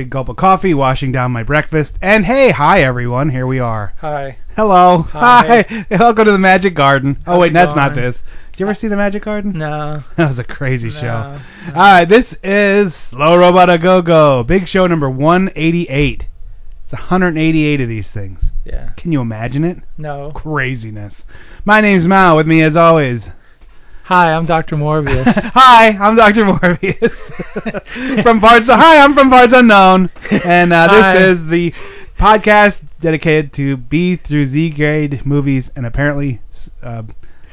Big gulp of coffee, washing down my breakfast. And hey, hi everyone. Here we are. Hi. Hello. Hi. Hi. Welcome to the Magic Garden. Oh wait, it that's not this. Did you ever see the Magic Garden? No. That was a crazy show. No. All right, this is Slow Robot A Go Go. Big show number 188. It's 188 of these things. Yeah. Can you imagine it? No. Craziness. My name's Mao. With me, as always. Hi, I'm Dr. Morbius. Hi, I'm Dr. Morbius from parts. Hi, I'm from parts unknown, and uh, this Hi. is the podcast dedicated to B through Z grade movies, and apparently uh,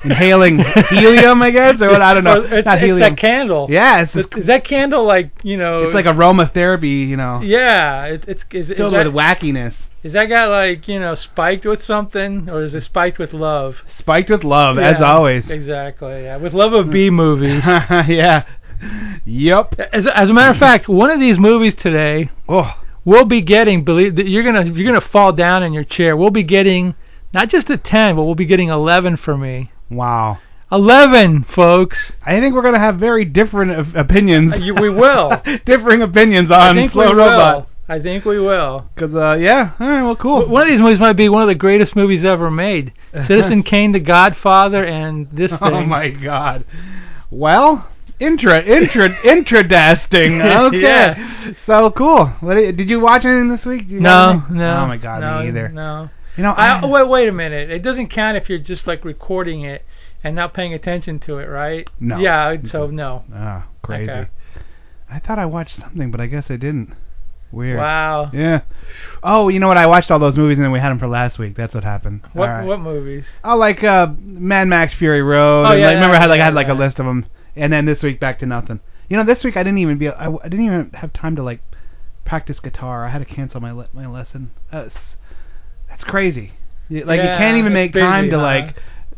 inhaling helium, I guess, or what? I don't know. It's, Not it's helium. that candle. Yeah, it's, Is, is that candle like you know? it's like aromatherapy, you know, Yeah. It, it's is, is filled that with wackiness, is that guy like you know spiked with something or is it spiked with love? spiked with love, as always. Exactly. Yeah. With love of B movies. yeah. Yep. As, as a matter of fact, one of these movies today Oh. we'll be getting. Believe you're gonna you're gonna fall down in your chair. We'll be getting not just a ten, but we'll be getting eleven for me. Wow. Eleven, folks. I think we're gonna have very different opinions. Uh, you- we will. differing opinions I on think Slow we Robot. will. I think we will. Cause uh, yeah, all right, well, cool. One of these movies might be one of the greatest movies ever made. Citizen Kane, The Godfather, and this thing. oh my God. Well, intra, intra, intradasting. Okay. Yeah. So cool. What did did you watch anything this week? No, no. Oh my God, no, me either. No. You know, I, oh, wait, wait a minute. It doesn't count if you're just like recording it and not paying attention to it, right? No. Yeah. So no. Ah, crazy. Okay. I thought I watched something, but I guess I didn't. Weird. Wow. Yeah. Oh, you know what? I watched all those movies and then we had them for last week. That's what happened. What right. what movies? Oh, like uh, Mad Max Fury Road. Oh, and, yeah, like, remember I had like I had like a list of them, and then this week back to nothing. You know, this week I didn't even be I, I didn't even have time to like practice guitar. I had to cancel my le- my lesson. That's that's crazy. You- Like you can't even it's make busy, time to huh? like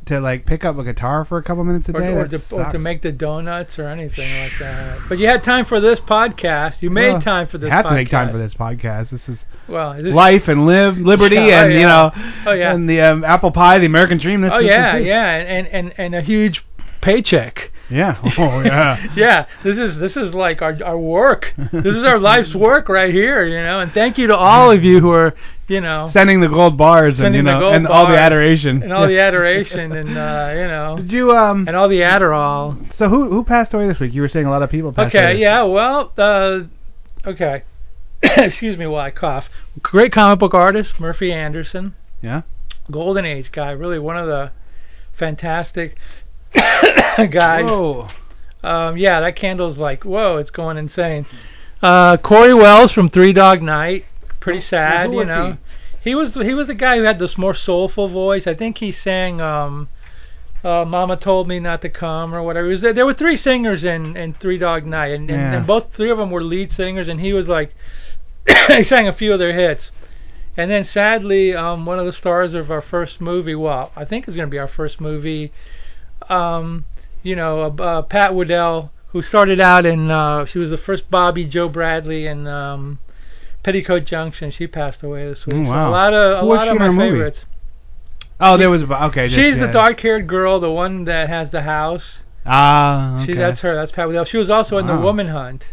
to like pick up a guitar for a couple minutes a Or, day. or, That to, or to sucks. make the donuts or anything like that. But you had time for this podcast. You made Well, time for this. You have podcast. to make time for this podcast. This is Well, is this life and live liberty Yeah, oh, and you yeah. know Oh, yeah. and the um, apple pie, the American dream. This, Oh this yeah, is- yeah, and and and a huge paycheck. Yeah. Oh yeah. Yeah, this is this is like our our work. This is our life's work right here, you know. And thank you to all of you who are, you know, sending the gold bars and you know and all the adoration and all the adoration and uh, you know, Did you um? and all the Adderall. So who who passed away this week? You were saying a lot of people passed away. Okay, yeah, well, uh, okay. Excuse me while I cough. Great comic book artist Murphy Anderson. Yeah. Golden Age guy, really one of the fantastic guys. Whoa. Um, yeah, that candle's like, whoa, it's going insane. Uh, Cory Wells from Three Dog Night, pretty sad, you know. He? was he was the guy who had this more soulful voice. I think he sang um, uh, "Mama Told Me Not to Come" or whatever. Was, there were three singers in, in Three Dog Night, and, and, Yeah. and both three of them were lead singers, and he was like, he sang a few of their hits. And then sadly, um, one of the stars of our first movie, well, I think it's going to be our first movie, um, you know, uh, uh, Pat Woodell, who started out in, uh, she was the first Bobbie Jo Bradley in um, Petticoat Junction. She passed away this week. Oh, So wow. a lot of a lot of my movie? favorites. Oh, there was okay. just- She's yeah. the dark-haired girl, the one that has the house. Ah, okay. She, that's her. That's Pat Woodell. She was also in The Woman Hunt,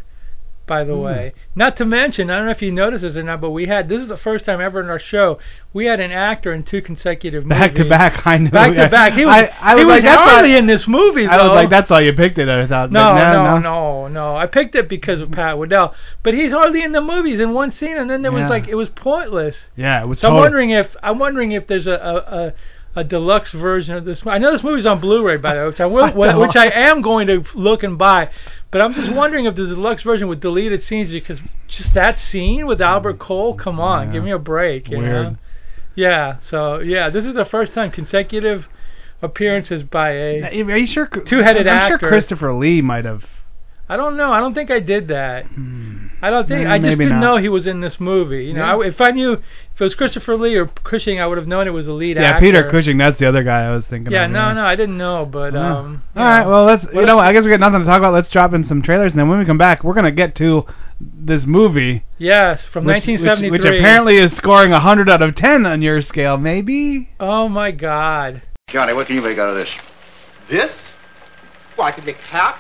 by the Hmm. way. Not to mention, I don't know if you noticed this or not, but we had this is the first time ever in our show we had an actor in two consecutive movies. Back to back, I know. Back to back. He was, I, I was he was like, hardly in this movie. I was like, that's why you picked it. I thought. No, but no, no, no. I picked it because of Pat Woodell, but he's hardly in the movies in one scene, and then there Yeah. was like it was pointless. Yeah, it was. So I'm wondering if I'm wondering if there's a a, a a deluxe version of this. I know this movie's on Blu-ray by the way, which I will, which I am going to look and buy. But I'm just wondering if the deluxe version with deleted scenes because just that scene with Albert Cole. Come on, Yeah. give me a break. You Weird. know? Yeah. So yeah, this is the first time consecutive appearances by a. Are you sure? Two-headed I'm actor. sure Christopher Lee might have. I don't know. I don't think I did that. Hmm. I don't think I just didn't not. know he was in this movie. You know, Yeah. I, if I knew if it was Christopher Lee or Cushing, I would have known it was the lead Yeah, actor. Yeah, Peter Cushing. That's the other guy I was thinking. Yeah, of, no, no, I didn't know, but Oh. um. you All right. know. Well, let's. You know, I guess we got nothing to talk about. Let's drop in some trailers, and then when we come back, we're gonna get to this movie, yes, from which, which, 1973. which apparently is scoring a hundred out of ten on your scale, maybe. Oh my God. Johnny, what can you make out of this? This? Well, I could make a hat,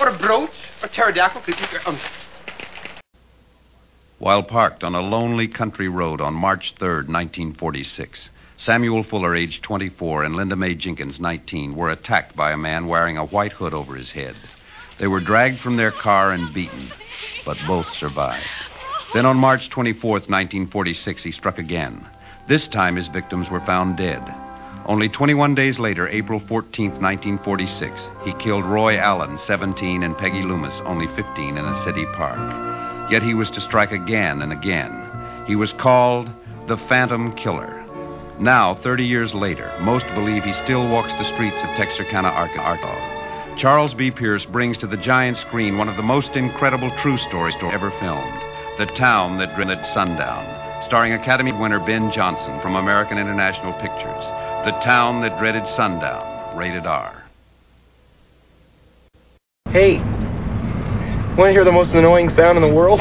or a brooch, or pterodactyl. Could, um, While parked on a lonely country road on March 3rd, 1946, Samuel Fuller, age 24, and Linda Mae Jenkins, 19, were attacked by a man wearing a white hood over his head. They were dragged from their car and beaten, but both survived. Then on March 24th, 1946, he struck again. This time his victims were found dead. Only 21 days later, April 14, 1946, he killed Roy Allen, 17, and Peggy Loomis, only 15, in a city park. Yet he was to strike again and again. He was called the Phantom Killer. Now, 30 years later, most believe he still walks the streets of Texarkana, Arkansas. Charles B. Pierce brings to the giant screen one of the most incredible true stories ever filmed The Town That Dreaded Sundown, starring Academy winner Ben Johnson from American International Pictures. The Town That Dreaded Sundown, rated R. hey, want to hear the most annoying sound in the world?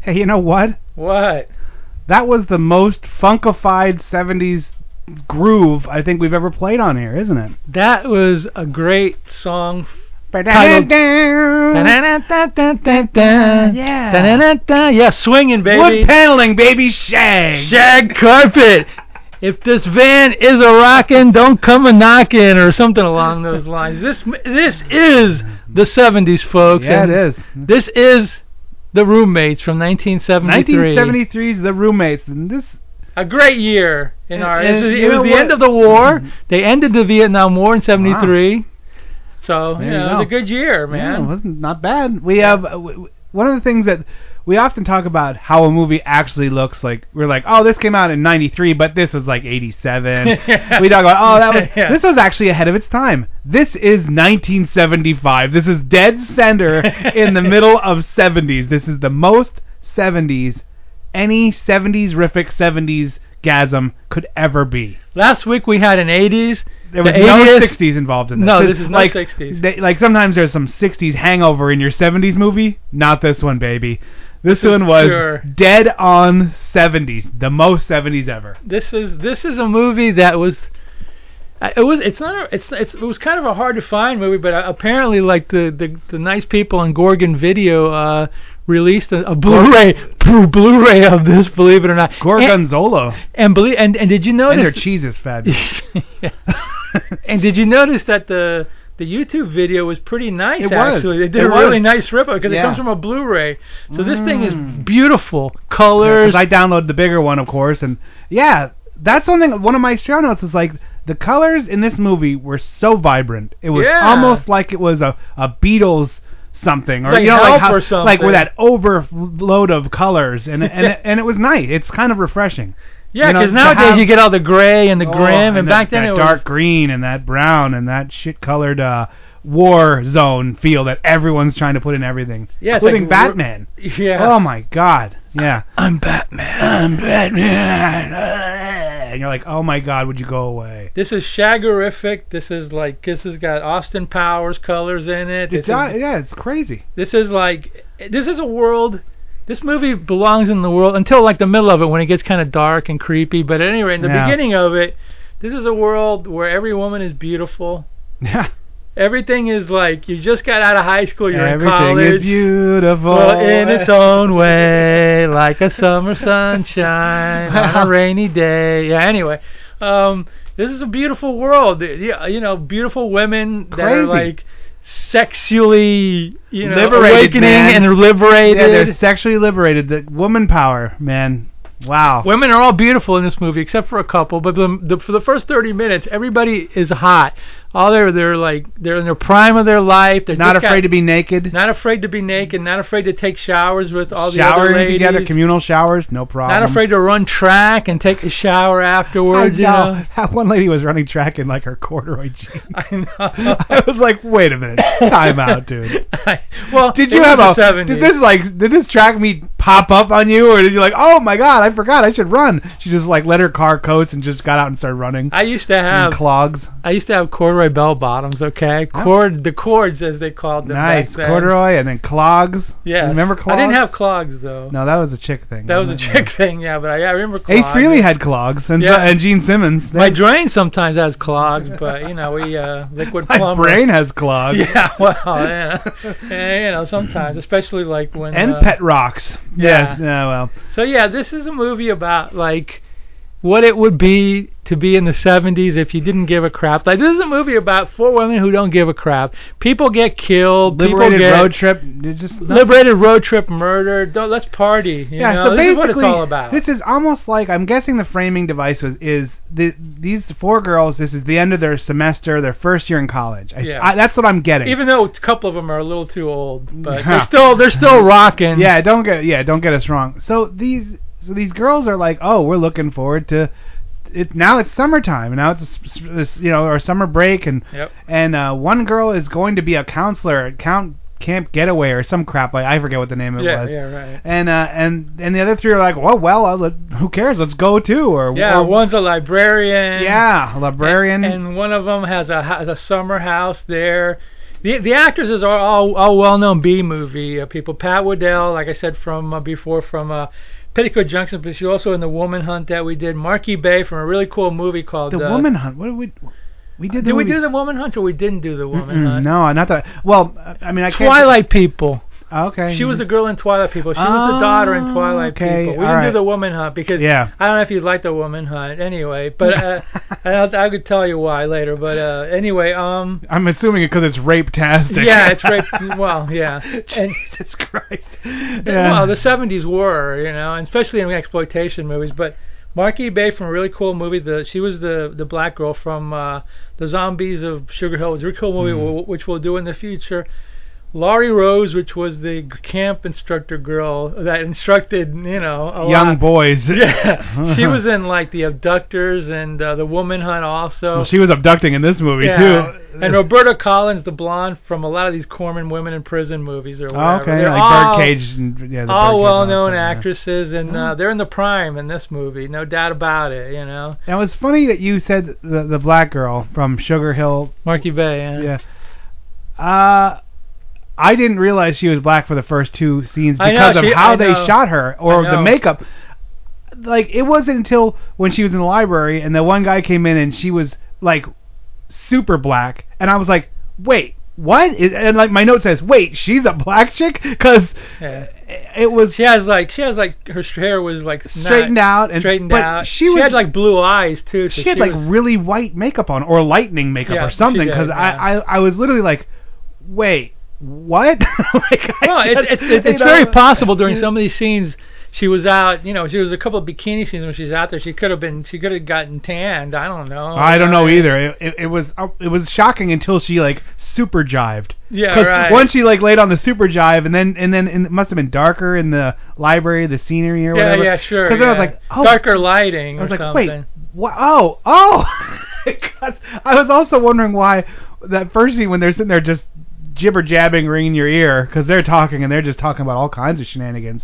Hey, you know what? What? That was the most funkified '70s groove I think we've ever played on here, isn't it? That was a great song. Yeah. Yeah. Yeah, swinging, baby. Wood paneling, baby, shag. Shag carpet. If this van is a rockin', don't come a knockin', or something along those lines. This this is the '70s, folks. Yeah, and it is. This is the roommates from 1973. 1973's The Roommates, and this A great year in our. And it was, it was the what? end of the war. They ended the Vietnam War in '73. So There you you know, it was a good year, Yeah, it wasn't not bad. We have uh, w- w- one of the things that we often talk about how a movie actually looks like. We're like, oh, this came out in '93, but this was like '87. We talk about, oh, that was Yeah. this was actually ahead of its time. This is 1975. This is dead center in the middle of 70s. This is the most 70s any 70s rific 70s gasm could ever be. Last week we had an '80s. There was The no 80s 60s involved in this. No, this is no like, 60s. They, like sometimes there's some 60s hangover in your 70s movie. Not this one, baby. This, This one was pure. dead on 70s, the most 70s ever. This is this is a movie that was. It was. It's not. A, it's, it's. It was kind of a hard to find movie, but uh, apparently, like the the, the nice people on Gorgon Video uh, released a, a Blu-ray Blu- Blu-ray of this. Believe it or not, and, Gorgonzola. and believe and, and did you And their cheese is fabulous. Yeah. and did you notice that the the YouTube video was pretty nice? It was. actually, they did It a really nice rip because Yeah. it comes from a Blu-ray. So this thing is Mm. beautiful Yeah, I downloaded the bigger one, of course, and yeah, that's one thing. One of my show notes is like The colors in this movie were so vibrant. It was Yeah. almost like it was a, a Beatles something, or Like you know, like how, like with that overload of colors, and and it, and it was nice. It's kind of refreshing. Yeah, You know, because nowadays have- you get all the gray and the Oh, grim, and, that- back then it was dark green and that brown and that shit colored uh, war zone feel that everyone's trying to put in everything, Yeah, it's including like Batman. Yeah. Oh my God. Yeah. I'm Batman. I'm Batman. And you're like, oh my God, would you go away? This is shaggerific. This is like this has got Austin Powers colors in it. It's uh, is, yeah, it's crazy. this is like this is a world. This movie belongs in the world until like the middle of it when it gets kind of dark and creepy. But anyway, in the Yeah. beginning of it, this is a world where every woman is beautiful. Yeah. Everything is like you just got out of high school. You're Everything in college. Everything is beautiful. Well, in its own way, like a summer sunshine on a rainy day. Yeah. Anyway, um, this is a beautiful world. Yeah, you know, beautiful women that are Crazy. like sexually, you know, Liberated, awakening man. and liberated. Yeah, they're sexually liberated. The woman power, man. Wow. Women are all beautiful in this movie except for a couple, but the, the for the first 30 minutes, everybody is hot. All they're they're like they're in their prime of their life. They're Not afraid got- to be naked. not afraid to be naked, not afraid to take showers with all the other Showering ladies. together, communal showers, no problem. Not afraid to run track and take a shower I afterwards, you know. know. That one lady was running track in like her corduroy jeans. I know. I was like, wait a minute, time out, dude. well, Did you have a? 70s. Did this like? Did this track meet pop up on you, or did you like? Oh my god, I forgot, I should run. She just like let her car coast and just got out and started running. I used to have clogs. I used to have corduroy bell bottoms, okay? Cord the cords as they called them Nice corduroy and then clogs. Yeah. remember clogs? I didn't have clogs though. No, that was a chick thing. That was a chick it? thing, yeah, but I, I remember clogs. Ace Frehley had clogs, and Yeah. and Gene Simmons. They- My drain sometimes has clogs, but you know, we uh liquid my plumber. brain has clogs. Yeah, well, yeah. yeah, you know, sometimes, especially like when And uh, pet rocks. Yes. Yeah. Well. So yeah, this is a movie about like what it would be to be in the 70s if you didn't give a crap. Like this is a movie about four women who don't give a crap. People get killed. Liberated people get road trip. Just liberated road trip murder. Don't, let's party. You yeah, know, so this basically, is what it's all about. this is almost like I'm guessing the framing device was is the, these four girls. This is the end of their semester, their first year in college. I, Yeah. I, that's what I'm getting. Even though a couple of them are a little too old, but they're still they're still rocking. yeah, don't get yeah, don't get us wrong. So these so these girls are like, oh, we're looking forward to it. Now it's summertime. Now it's s- s- you know our summer break, and Yep. and uh, one girl is going to be a counselor at Count Camp Getaway or some crap like I forget what the name of it Yeah, was. yeah, right. And uh, and and the other three are like, well, well, uh, let, who cares? Let's go too. Or Yeah, or, one's a librarian. yeah, a librarian. And, and one of them has a has a summer house there. The the actresses are all all well known B movie uh, people. Pat Woodell, like I said from uh, before, from uh, Petticoat Junction, but she's also in the Woman Hunt that we did. Marki Bey from a really cool movie called the uh, Woman Hunt. What did we? We did. The Did we do the Woman Hunt or we didn't do the Woman Mm-mm, Hunt? No, not that. Well, I mean, I. Twilight People. Okay. She was the girl in Twilight People. She was the daughter in Twilight okay, People. We didn't do the Woman Hunt because Yeah. I don't know if you like the Woman Hunt. Anyway, but uh, I, I could tell you why later. But uh, anyway, um, I'm assuming it because it's rape-tastic. yeah, it's rape. Well, yeah. And, Jesus Christ. Well, the 70s were, you know, and especially in exploitation movies. But Marki Bey from a really cool movie. The she was the the black girl from uh, the Zombies of Sugar Hill. It was a really cool movie, Hmm. wh- which we'll do in the future. Laurie Rose, which was the camp instructor girl that instructed, you know, a young lot. boys. Yeah, she was in like the Abductors and uh, the Woman Hunt also. Well, she was abducting in this movie yeah. too. And Roberta Collins, the blonde from a lot of these Corman women in prison movies or Oh, whatever. okay, They're like all, Birdcage and yeah, the all well-known yeah. actresses, and uh, they're in the prime in this movie, no doubt about it. You know, Now it's funny that you said the the black girl from Sugar Hill. Marki Bey. Yeah. Yeah. Uh I didn't realize she was black for the first two scenes I know, because of she- how I they know. shot her or I the know. makeup. Like it wasn't until when she was in the library and the one guy came in and she was like super black and I was like, "Wait, what?" And like my note says, "Wait, she's a black chick?" cuz Yeah. it was She has like she has like her hair was like not- straightened out and straightened but out. She was had like blue eyes too. So she had like was- really white makeup on or lightning makeup Yeah, or she something did, because yeah. I, I I was literally like, wait, what? like, Well, it's it's, it's, it's very possible during some of these scenes she was out. You know, she was a couple of bikini scenes when she's out there. She could have been. She could have gotten tanned. I don't know. I don't know either. It, it, it was uh, it was shocking until she like super jived. Yeah, right. Once she like laid on the super jive, and then and then and it must have been darker in the library, the scenery or Yeah, whatever. yeah, sure. Because then I was like, oh, darker lighting I was or like, something. wait, what? Oh, oh. I was also wondering why that first scene when they're sitting there just jibber jabbing, ringing your ear because they're talking and they're just talking about all kinds of shenanigans.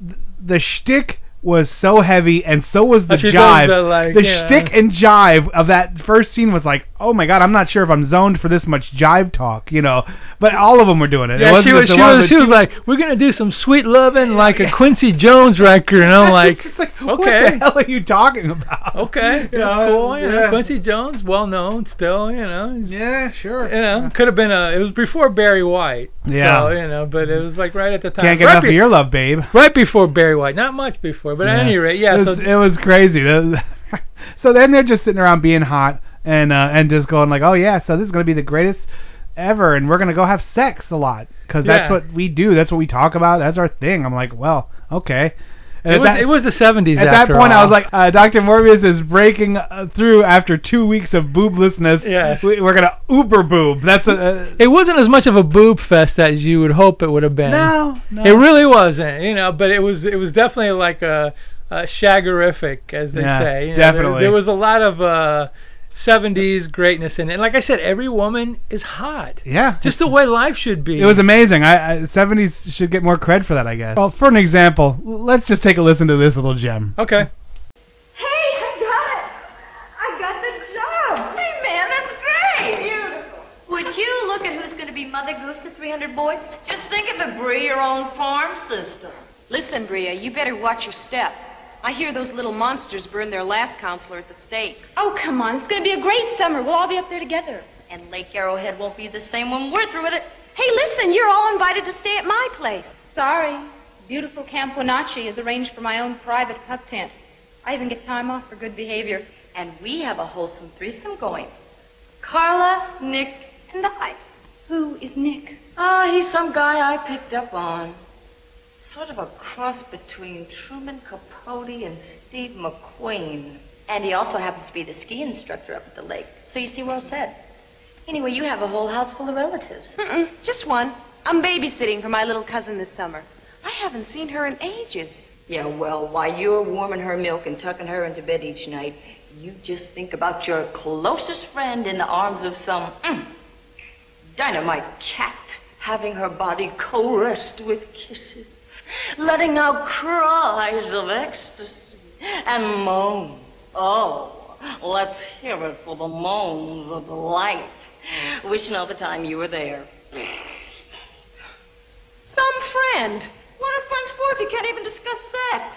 The shtick was so heavy, and so was the jive. the, like, the yeah. shtick and jive of that first scene was like, oh my god, I'm not sure if I'm zoned for this much jive talk, you know. But all of them were doing it. it Yeah, wasn't she was. She was. She was like, "We're gonna do some sweet loving, like a Quincy Jones record," and I'm like, It's like, what okay. the hell are you talking about? "Okay, You that's know, cool." You know. Quincy Jones, well known still. You know, Yeah, sure. you know, could have been a. It was before Barry White. Yeah. So you know, but it was like right at the time. Can't get right enough be- of your love, babe. Right before Barry White, not much before, but at any rate, yeah. it so was, it was crazy. So then they're just sitting around being hot and uh, and just going like, oh yeah, so this is gonna be the greatest ever, and we're gonna go have sex a lot because that's Yeah. what we do. That's what we talk about. That's our thing. I'm like, well, okay. And it was, that, it was the 70s. at that point, I was like, uh, Dr. Morbius is breaking uh, through after two weeks of booblessness. Yes. We, we're gonna uber boob. That's a. Uh, it wasn't as much of a boob fest as you would hope it would have been. no, no. It really wasn't, you know, but it was it was definitely like a, a shaggerific, as they Yeah, say. You know, there- definitely. there, was a lot of uh, 70s greatness in it. And like I said, every woman is hot. yeah. Just the way life should be. It was amazing. I, I 70s should get more cred for that, I guess. Well, for an example, let's just take a listen to this little gem. Okay. Hey, I got it! I got the job! Hey, man, that's great! Beautiful. Would you look at who's going to be Mother Goose to 300 boys? Just think of it, Bree, your own farm system. Listen, Bria, you better watch your step. I hear those little monsters burned their last counselor at the stake. Oh, come on. It's going to be a great summer. We'll all be up there together. And Lake Arrowhead won't be the same when we're through with it. Hey, listen, you're all invited to stay at my place. Sorry. Beautiful Camp Wenatchee is arranged for my own private pup tent. I even get time off for good behavior. And we have a wholesome threesome going. Carla, Nick, and I. Who is Nick? Ah, he's some guy I picked up on. Sort of a cross between Truman Capote and Steve McQueen. And he also happens to be the ski instructor up at the lake. So you see, we're all set. Anyway, you have a whole house full of relatives. Mm-mm, just one. I'm babysitting for my little cousin this summer. I haven't seen her in ages. Yeah, well, while you're warming her milk and tucking her into bed each night, you just think about your closest friend in the arms of some mm, dynamite cat, having her body caressed with kisses, letting out cries of ecstasy and moans. Oh, let's hear it for the moans of delight. Wishing all the time you were there. Some friend. What are friends for if you can't even discuss sex?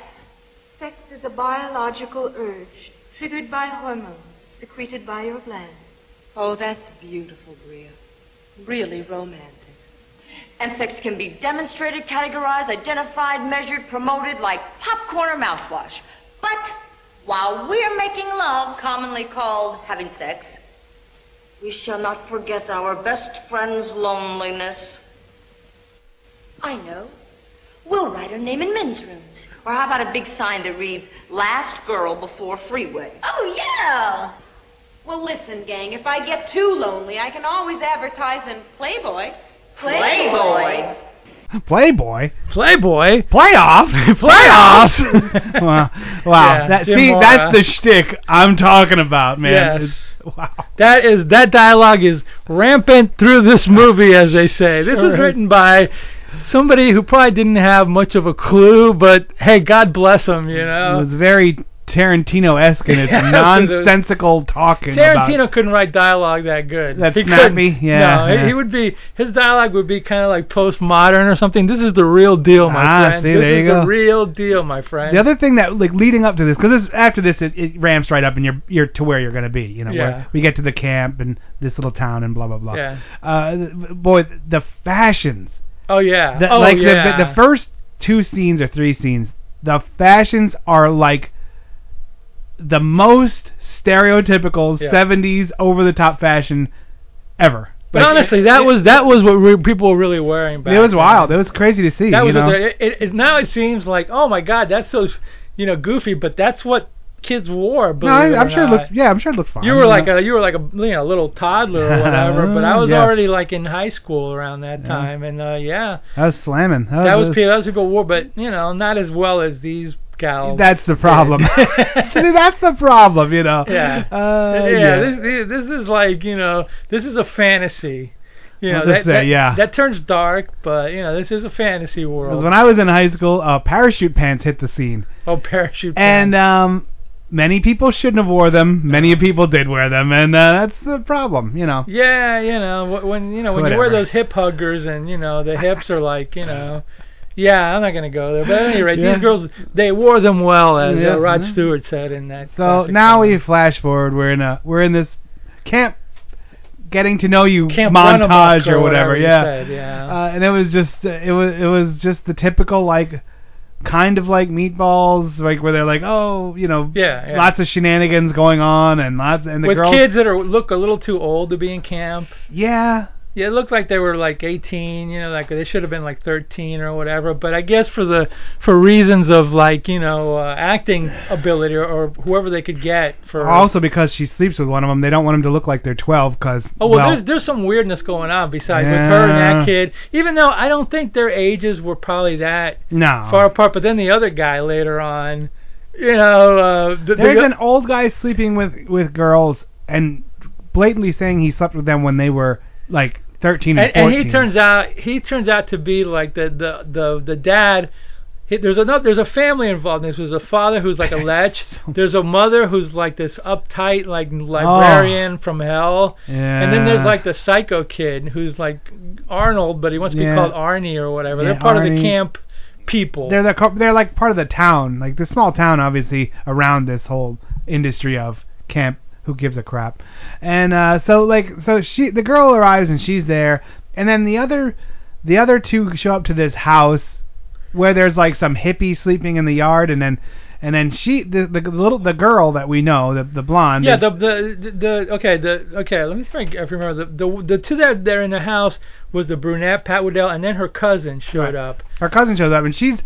Sex is a biological urge triggered by hormones secreted by your gland. Oh, that's beautiful, Bria. Really romantic. And sex can be demonstrated, categorized, identified, measured, promoted like popcorn or mouthwash. But while we're making love, Commonly called having sex. we shall not forget our best friend's loneliness. I know. We'll write her name in men's rooms. Or how about a big sign that reads, Last Girl Before Freeway? Oh, yeah. Well, listen, gang, if I get too lonely, I can always advertise in Playboy. Playboy. Playboy. Playboy. Playoffs. Playoffs. wow. Wow. Yeah, that Jim see, Mora. that's the shtick I'm talking about, man. Yes. It's- wow. That is that dialogue is rampant through this movie, as they say. This was written by somebody who probably didn't have much of a clue, but hey, God bless him, you know. It was very Tarantino-esque in its Yes, it was- nonsensical talking. about- Tarantino couldn't write dialogue that good. That he snappy? couldn't. Yeah, No, he- yeah. he would be his dialogue would be kind of like postmodern or something. This is the real deal, my Ah, friend. see, this there is you the real deal, my friend. The other thing that like leading up to this, because after this it, it ramps right up and you're you're to where you're gonna be. You know, Yeah. where we get to the camp and this little town and blah blah blah. Yeah. Uh, boy, the fashions. Oh yeah. The, oh like yeah. the, the the first two scenes or three scenes, the fashions are like the most stereotypical Yeah. 70s over the top fashion ever. But Like, honestly, that it- was that was what re- people were really wearing back. It was then. wild. It was crazy to see. That you was know? what the, it, it, now it seems like oh my god that's so you know goofy, but that's what kids wore. no, I, I'm or sure it looked. Yeah, I'm sure it looked fine. You were like a you were like a you know a little toddler or whatever, but I was Yeah. already like in high school around that Yeah. time, and uh yeah, That was slamming. That was, that was people that was people wore, but you know not as well as these That's the problem. See, that's the problem, you know. Yeah. Uh, yeah, This, this this is like you know this is a fantasy. You know I'll just that, say, that, yeah. that turns dark, but you know this is a fantasy world. Because when I was in high school, uh, parachute pants hit the scene, oh, parachute. Pants. And um, many people shouldn't have wore them. Many people did wear them, and uh, that's the problem, you know. Yeah, you know, when you know when you wear those hip huggers and you know the hips are like, you know, yeah, I'm not gonna go there. But at any rate, Yeah. these girls they wore them well, as Yeah. uh, Rod Stewart said in that. So now song. we flash forward. We're in a we're in this camp, getting to know you Camp montage or whatever. you yeah. said, yeah. Uh, and it was just uh, it was it was just the typical like kind of like meatballs like where they're like oh you know Yeah, yeah. lots of shenanigans going on and lots and the with girls kids that are look a little too old to be in camp. yeah Yeah, it looked like they were like 18, you know, like they should have been like 13 or whatever. But I guess for the for reasons of like you know uh, acting ability or, or whoever they could get for. also because she sleeps with one of them they don't want them to look like they're 12 because Oh well, there's there's some weirdness going on besides with her and that kid. Even though I don't think their ages were probably that no far apart, but then the other guy later on, you know, uh, the, there's the, an old guy sleeping with with girls and blatantly saying he slept with them when they were like 13 and, and, and he turns out he turns out to be like the the the the dad. He, there's another. There's a family involved in this. There's a father who's like a lech. There's a mother who's like this uptight like oh. librarian from hell. yeah And then there's like the psycho kid who's like Arnold, but he wants to Yeah. be called Arnie or whatever. Yeah, They're part of the camp people. they're the co- they're like part of the town, like the small town, obviously around this whole industry of camp. Who gives a crap? And uh, so like so she the girl arrives and she's there, and then the other the other two show up to this house where there's like some hippie sleeping in the yard, and then and then she the the little the girl that we know the the blonde yeah, is- the, the the okay the okay. Let me think if I remember the the the two that they're in the house was the brunette Pat Woodell, and then her cousin showed Right. up. her cousin shows up and she's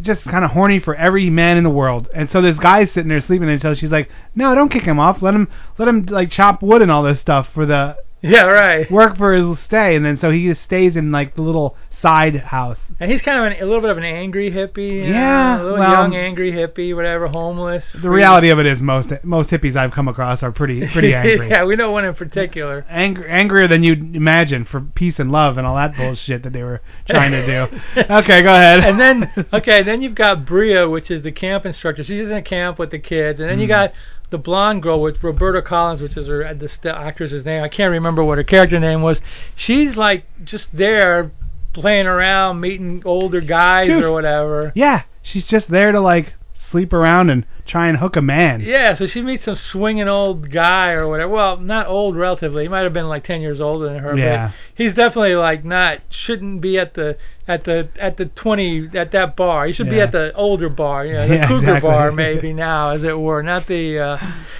just kind of horny for every man in the world. And so this guy's sitting there sleeping and so she's like, "No, don't kick him off. Let him let him like chop wood and all this stuff for the Yeah, right. work for his stay." And then so he just stays in like the little side house. And he's kind of an, a little bit of an angry hippie. Yeah, know, a little well- young angry hippie, whatever, homeless. The reality of it is most most hippies I've come across are pretty pretty angry. yeah, we know one in particular. Angry, angrier than you'd imagine for peace and love and all that bullshit that they were trying to do. Okay, go ahead. and then okay, then you've got Bria, which is the camp instructor. She's in a camp with the kids, and then you Hmm. got the blonde girl with Roberta Collins, which is her the st- actress's name. I can't remember what her character name was. She's like just there playing around, meeting older guys Dude. or whatever. yeah, she's just there to like sleep around and try and hook a man. Yeah, so she meets some swinging old guy or whatever. Well, not old relatively. He might have been like 10 years older than her, Yeah. but he's definitely like not shouldn't be at the at the at the 20 at that bar. He should be at the older bar, you know, the Yeah, cougar exactly. bar maybe now as it were, not the uh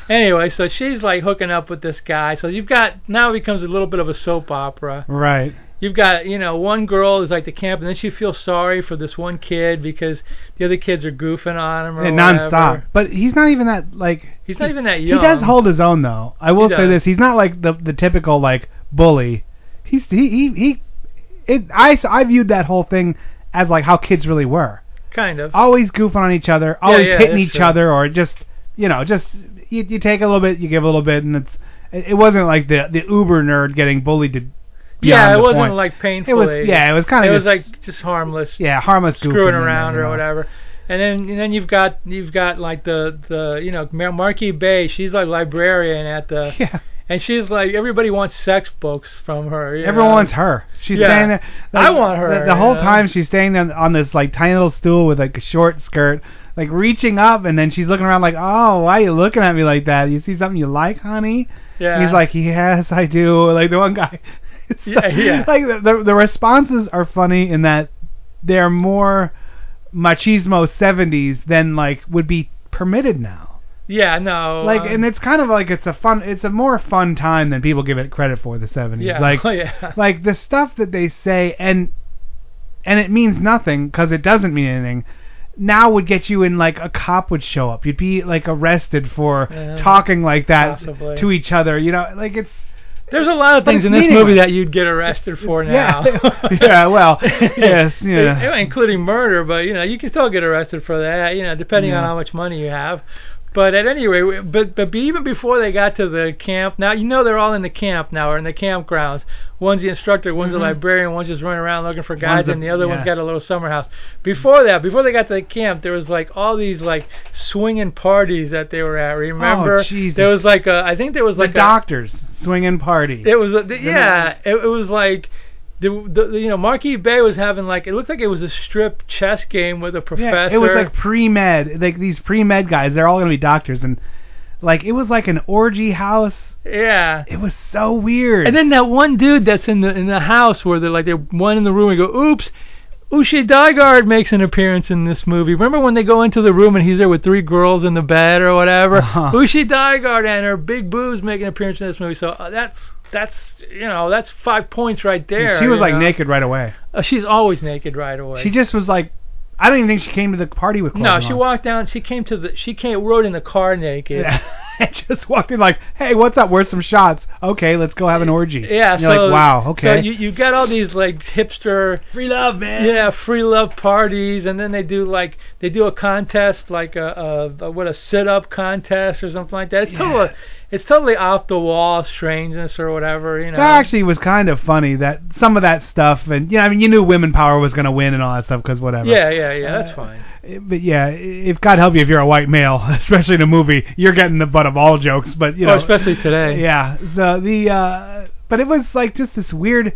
anyway, so she's like hooking up with this guy. So you've got now it becomes a little bit of a soap opera Right. You've got you know one girl is like the camp and then she feels sorry for this one kid because the other kids are goofing on him or Yeah, whatever. nonstop. But he's not even that like. He's not even that young. He does hold his own though. I will He say does. this: he's not like the the typical like bully. He's he he, he it I I viewed that whole thing as like how kids really were. kind of. Always goofing on each other, always yeah, hitting that's each true. other, or just you know just you you take a little bit, you give a little bit, and it's it, it wasn't like the the uber nerd getting bullied to. Yeah, it wasn't point. like painfully. It was yeah, it was kind of It was like just harmless. yeah harmless screwing in around or whatever. And then and then you've got you've got like the the you know Mar- Marki Bey. She's like librarian at the Yeah. and she's like everybody wants sex books from her. Everyone know. wants her. She's Yeah. standing there. I want her, The, the whole know? time she's standing on, on this like tiny little stool with like a short skirt, like reaching up, and then she's looking around like, "Oh, why are you looking at me like that? You see something you like, honey?" Yeah. He's like, "Yes, I do." Like the one guy. Yeah, like, yeah. Like the, the the responses are funny in that they're more machismo 70s than like would be permitted now. Yeah, no. Like, um, and it's kind of like it's a fun, it's a more fun time than people give it credit for. The '70s, Yeah, like, oh, yeah. like the stuff that they say, and and it means nothing because it doesn't mean anything. Now would get you in like a cop would show up. You'd be like arrested for Yeah, talking like that possibly. to each other. You know, like it's There's a lot of things in this meaningless. movie that you'd get arrested for now. Yeah. Yeah, well, yes, yeah. including murder, but you know you can still get arrested for that. You know, depending on how much money you have. But at any rate, but but even before they got to the camp, now you know they're all in the camp now or in the campgrounds. One's the instructor, one's Mhm. the librarian, one's just running around looking for guides, a- and the other one's got a little summer house. Before that, before they got to the camp, there was like all these like swinging parties that they were at. Remember? Oh, Jesus. There was like a, I think there was the like a, doctors swinging party. it was a, the, yeah. It, it was like the, the you know Marki Bey was having like it looked like it was a strip chess game with a professor. Yeah, it was like pre med, like these pre med guys. They're all gonna be doctors, and like it was like an orgy house. Yeah. It was so weird. And then that one dude that's in the in the house where they're like they're one in the room and go, oops. Uschi Digard makes an appearance in this movie. Remember when they go into the room and he's there with three girls in the bed or whatever? Uh-huh. Digard and her big boobs make an appearance in this movie. So uh, that's that's you know that's five points right there. she was like know? naked right away. Uh, she's always naked right away. She just was like, I don't even think she came to the party with clothes No, on. she walked down. She came to the. She came rode in the car naked. Yeah. and just walked in like, hey, what's up? Where's some shots? Okay, let's go have an orgy. Yeah, And you're so like, wow, okay. So you you got all these like hipster free love, man. yeah free love parties, and then they do like they do a contest like a, a, a what a sit up contest or something like that. It's totally it's totally off the wall strangeness or whatever you know. That actually was kind of funny that some of that stuff, and you know, I mean, you knew women power was gonna win and all that stuff because whatever. yeah, yeah, yeah. That's Uh, fine. But yeah, if God help you, if you're a white male, especially in a movie, you're getting the butt of all jokes. But you know, oh, especially today. Yeah. So the uh but it was like just this weird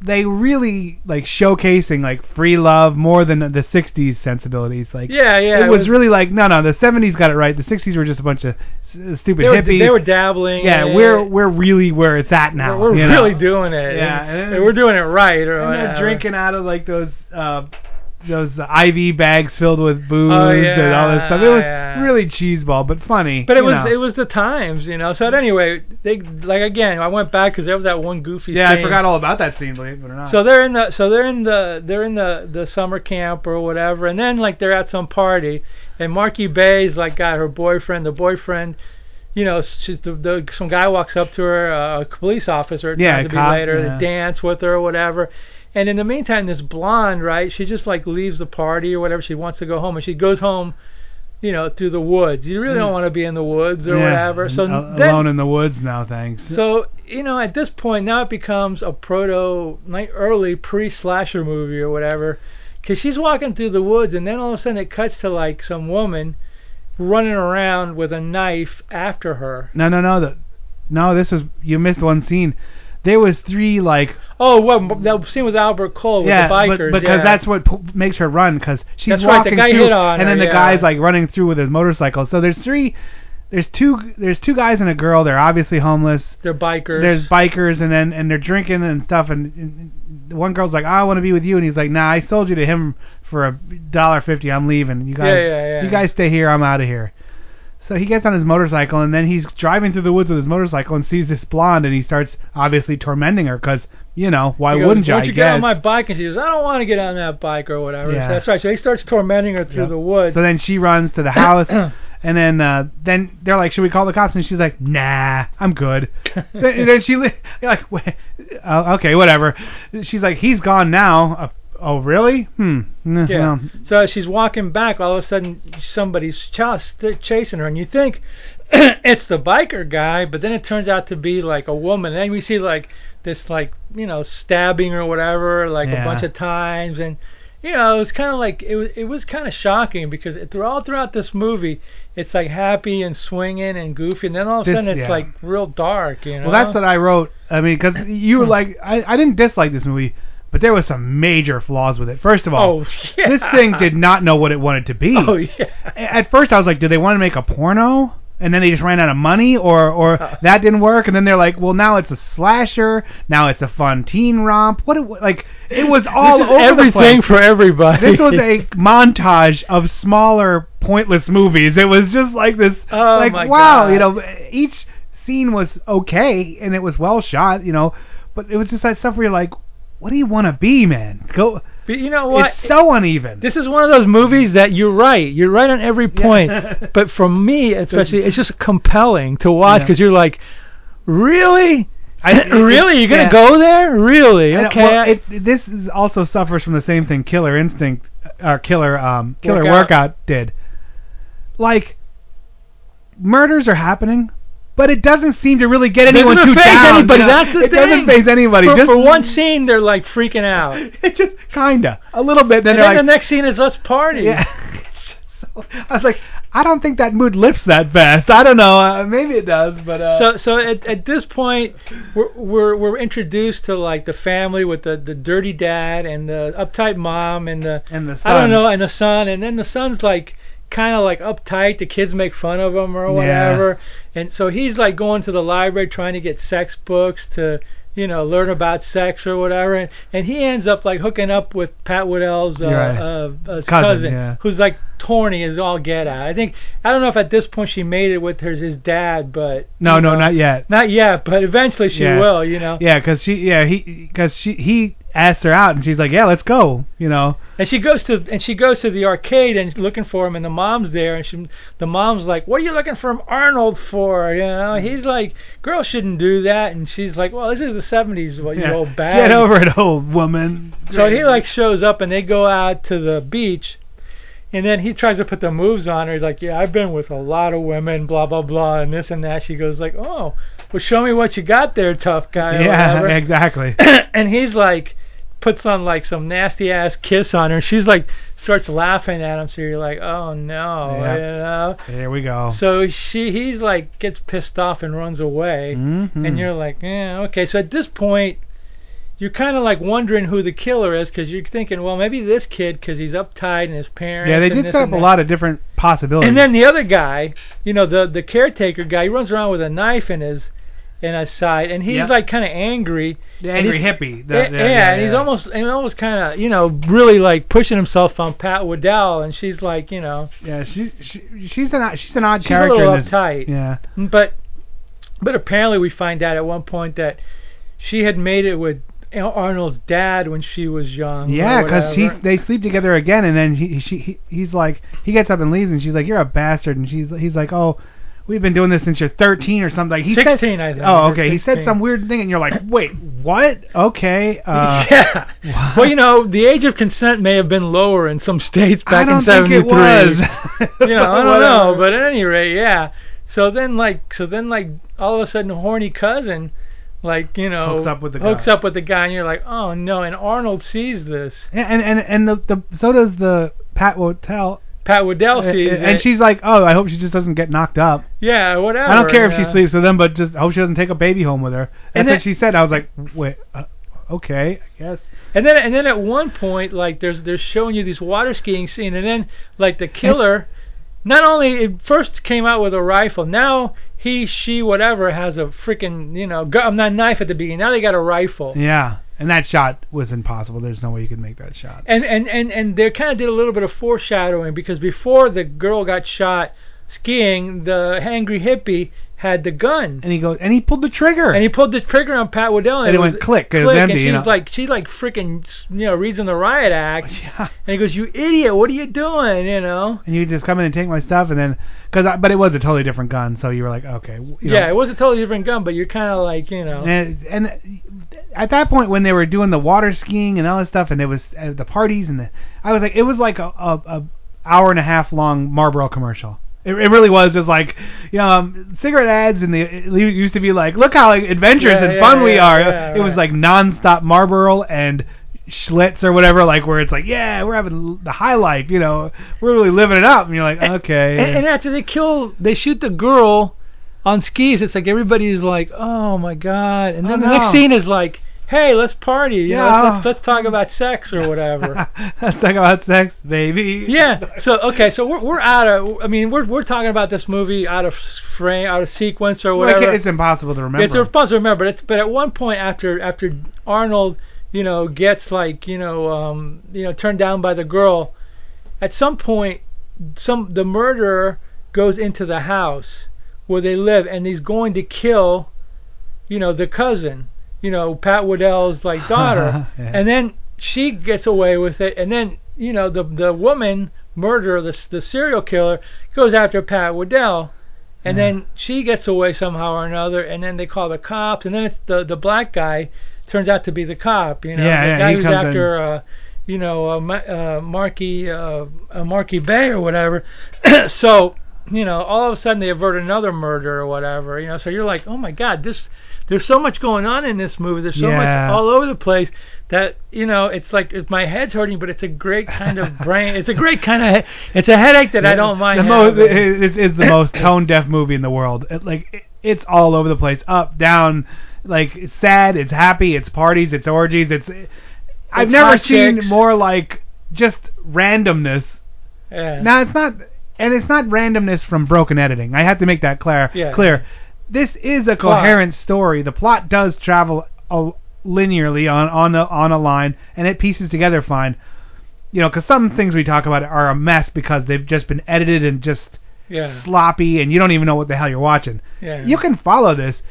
they really like showcasing like free love more than the 60s sensibilities like Yeah, yeah, it, it was, was- really like no no the 70s got it right the 60s were just a bunch of s- stupid They were, hippies they were dabbling. yeah we're we're really where it's at now We're, we're you know? really doing it. Yeah, and, and and we're doing it right. Or and they're drinking out of like those uh those IV bags filled with booze Oh, and all this stuff. It was yeah. really cheeseball, but funny. But it was know. it was the times, you know. So anyway, they like again. I went back because there was that one goofy. Scene. Yeah, I forgot all about that scene, believe it or not. So they're in the so they're in the they're in the the summer camp or whatever, and then like they're at some party, and Marki Bey's like got her boyfriend. The boyfriend, you know, she's the, the some guy walks up to her, uh, a police officer, Yeah, to be cop, later, yeah. to dance with her or whatever. And in the meantime, this blonde, right? She just like leaves the party or whatever. She wants to go home, and she goes home. You know, through the woods. You really don't mm. want to be in the woods or Yeah, whatever. So mm, a- then, alone in the woods now, thanks. so you know, at this point now it becomes a proto, like early pre-slasher movie or whatever, because she's walking through the woods and then all of a sudden it cuts to like some woman running around with a knife after her. No, no, no. The, no, this was you missed one scene. There was three like Oh, well, that scene with Albert Cole with yeah, the bikers. but, because yeah. that's what p- makes her run because she's That's right, the walking guy through, hit on and her, then the yeah. guy's like running through with his motorcycle. So there's three, there's two, there's two guys and a girl. They're obviously homeless. they're bikers. There's bikers and then and they're drinking and stuff. And, and one girl's like, I want to be with you, and he's like, Nah, I sold you to him for a dollar fifty. I'm leaving. You guys, yeah, yeah. you guys stay here. I'm out of here. So he gets on his motorcycle and then he's driving through the woods with his motorcycle and sees this blonde and he starts obviously tormenting her because you know why goes, wouldn't you? Why don't you get on my bike? And she goes, I don't want to get on that bike or whatever. Yeah. So that's right. So he starts tormenting her through Yep. the woods. So then she runs to the house, and then uh, then they're like, "Should we call the cops?" And she's like, "Nah, I'm good." then, then she li- like, uh, "Okay, whatever." She's like, "He's gone now." Uh, oh, really? Hmm. Yeah. well, So as she's walking back, all of a sudden somebody's ch- chasing her, and you think it's the biker guy, but then it turns out to be like a woman. And then we see like this, like you know, stabbing or whatever, like Yeah. a bunch of times, and you know, it was kind of like it was. It was kind of shocking because it, all throughout this movie, it's like happy and swinging and goofy, and then all of a This- sudden it's yeah. like real dark. You know. well, that's what I wrote. I mean, because you were hmm. like, I, I didn't dislike this movie, but there was some major flaws with it. First of all, Oh yeah. this thing did not know what it wanted to be. Oh yeah. At first, I was like, "Do they want to make a porno? And then they just ran out of money, or or that didn't work. And then they're like, well, now it's a slasher. Now it's a fun teen romp. What? It, like It was all over the everything for everybody. This was a montage of smaller, pointless movies. It was just like this, Oh, like wow, God. you know, each scene was okay and it was well shot, you know, but it was just that stuff where you're like, what do you want to be, man? Go. But you know what? It's so uneven. This is one of those movies that you're right. You're right on every point. but for me, especially, it's just compelling to watch Yeah. because you're like, really, I- really, you're gonna yeah. go there? Really? Okay. well, it, this is also suffers from the same thing Killer Instinct or Killer um Killer Workout. Workout, did. Like murders are happening, but it doesn't seem to really get anyone doesn't too phase down. anybody. you know? That's the it thing. doesn't faze anybody. For, just for one scene, they're like freaking out. it just kinda a little bit. Then and then like, the next scene is let's party. yeah. so, I was like, I don't think that mood lifts that fast. I don't know. Uh, maybe it does, but uh, So so at, at this point we're, we're we're introduced to like the family with the, the dirty dad and the uptight mom and the and the I don't son- know and the son and then the son's like kind of like uptight the kids make fun of him or Yeah. whatever and so he's like going to the library trying to get sex books to you know learn about sex or whatever and, and he ends up like hooking up with Pat Woodell's uh, right. uh, uh, Cousin, cousin, yeah. who's like torny is all get out I think I don't know if at this point she made it with her his dad but no, no, know, not yet. not yet, but eventually she Yeah. will, you know. Yeah, because she, yeah, he, because she, he asked her out, and she's like, yeah, let's go, you know. And she goes to and she goes to the arcade and looking for him, and the mom's there, and she, the mom's like, "What are you looking for Arnold for?" You know, mm-hmm. he's like, "Girls shouldn't do that," and she's like, "Well, this is the '70s, what Yeah. you old bag." Get over it, old woman. So he like shows up, and they go out to the beach. And then he tries to put the moves on her. He's like, "Yeah, I've been with a lot of women, blah blah blah, and this and that." She goes like, "Oh, well, show me what you got there, tough guy." yeah, exactly. and he's like puts on like some nasty ass kiss on her. She's like starts laughing at him. So you're like, oh no, Yeah. you know. There we go. So she he's like gets pissed off and runs away, Mhm. and you're like, yeah, okay. So at this point. You're kind of like wondering who the killer is because you're thinking, well, maybe this kid because he's uptight and his parents. yeah, they did set up a lot of different possibilities. And then the other guy, you know, the the caretaker guy, he runs around with a knife in his in his side, and he's Yep. like kind of angry. The angry hippie. The- yeah, the- yeah, yeah, and he's yeah. almost and almost kind of you know really like pushing himself on Pat Woodell, and she's like you know yeah, she, she she's an odd- she's an odd she's a character little in this. uptight. Yeah. But but apparently we find out at one point that she had made it with Arnold's dad when she was young. Yeah, because he they sleep together again, and then he she he, he's like he gets up and leaves, and she's like, "You're a bastard," and she's he's like, "Oh, we've been doing this since you're 13 or something." Like, he 16, said, I think. Oh, okay. He said some weird thing, and you're like, "Wait, what?" Okay. Uh, yeah. Well, you know, the age of consent may have been lower in some states I back don't in think it was. you know, I don't know, but at any rate, yeah. So then, like, so then, like, all of a sudden, a horny cousin, like, you know, Hooks up with the hooks guy. up with the guy, and you're like, oh no. And Arnold sees this. And and and the, the so does the Pat Woodell. Pat Woodell sees and it. she's like, "Oh, I hope she just doesn't get knocked up." yeah, whatever. I don't care if she sleeps with them, but just I hope she doesn't take a baby home with her. That's And what then- she said. I was like, "Wait, uh, okay, I guess." And then, and then at one point, like, there's they're showing you this water skiing scene, and then, like, the killer, not only it first came out with a rifle, now he, she, whatever, has a freaking, you know, gu- not knife at the beginning. Now they got a rifle. Yeah, and that shot was impossible. There's no way you could make that shot. And and and and they kind of did a little bit of foreshadowing because before the girl got shot skiing, the angry hippie had the gun. And he goes, and he pulled the trigger. And he pulled the trigger on Pat Woodell, and, And it went click, it was empty, And she's you know. like, she like freaking, you know, reads in the riot act. And he goes, "You idiot! What are you doing?" You know. and you just come in and take my stuff, and then because but it was a totally different gun, so you were like, okay, you know. yeah, it was a totally different gun, but you're kind of like, you know. And, and at that point, when they were doing the water skiing and all that stuff, and it was uh, the parties and the, I was like, it was like a, a, a hour and a half long Marlboro commercial. It, it really was just like, you know, um, cigarette ads, and the it used to be like, look how adventurous Yeah, and yeah, fun we are. yeah, it was like nonstop Marlboro and Schlitz or whatever, like where it's like, yeah, we're having the high life, you know, we're really living it up, and you're like, okay. And, and after they kill, they shoot the girl on skis. It's like everybody's like, "Oh my god!" And then Oh, the no. next scene is like, "Hey, let's party. You Yeah. let's, let's, let's talk about sex or whatever." Let's talk about sex, baby. yeah. So okay, so we're we're out of. I mean, we're we're talking about this movie out of frame, out of sequence or Like, whatever. it's impossible to remember. It's impossible to remember. But it's but at one point after after Arnold you know, gets like you know, um, you know, turned down by the girl. At some point, some the murderer goes into the house where they live, and he's going to kill, you know, the cousin, you know, Pat Woodell's like daughter, Yeah. and then she gets away with it, and then you know the the woman murderer, the the serial killer, goes after Pat Woodell. And Yeah. then she gets away somehow or another, and then they call the cops, and then it's the the black guy turns out to be the cop, you know, Yeah, the guy he who's after, uh, you know, uh, uh, Marki uh, uh, Marki Bey or whatever. so, you know, all of a sudden they avert another murder or whatever, you know. So you're like, oh my God, this there's so much going on in this movie. There's so Yeah. much all over the place that you know it's like it's, my head's hurting, but it's a great kind of brain. It's a great kind of he- it's a headache that I don't mind. The most is, is the most tone deaf movie in the world. It, like it, it's all over the place, up, down. Like it's sad, it's happy, it's parties, it's orgies. It's I've never seen chicks. more like just randomness. Yeah. Now it's not, and it's not randomness from broken editing. I have to make that clear. Yeah. Clear. This is a coherent story. The plot does travel a, linearly on on a, on a line, and it pieces together fine. You know, because some things we talk about are a mess because they've just been edited and just Yeah. sloppy, and you don't even know what the hell you're watching. Yeah. You can follow this.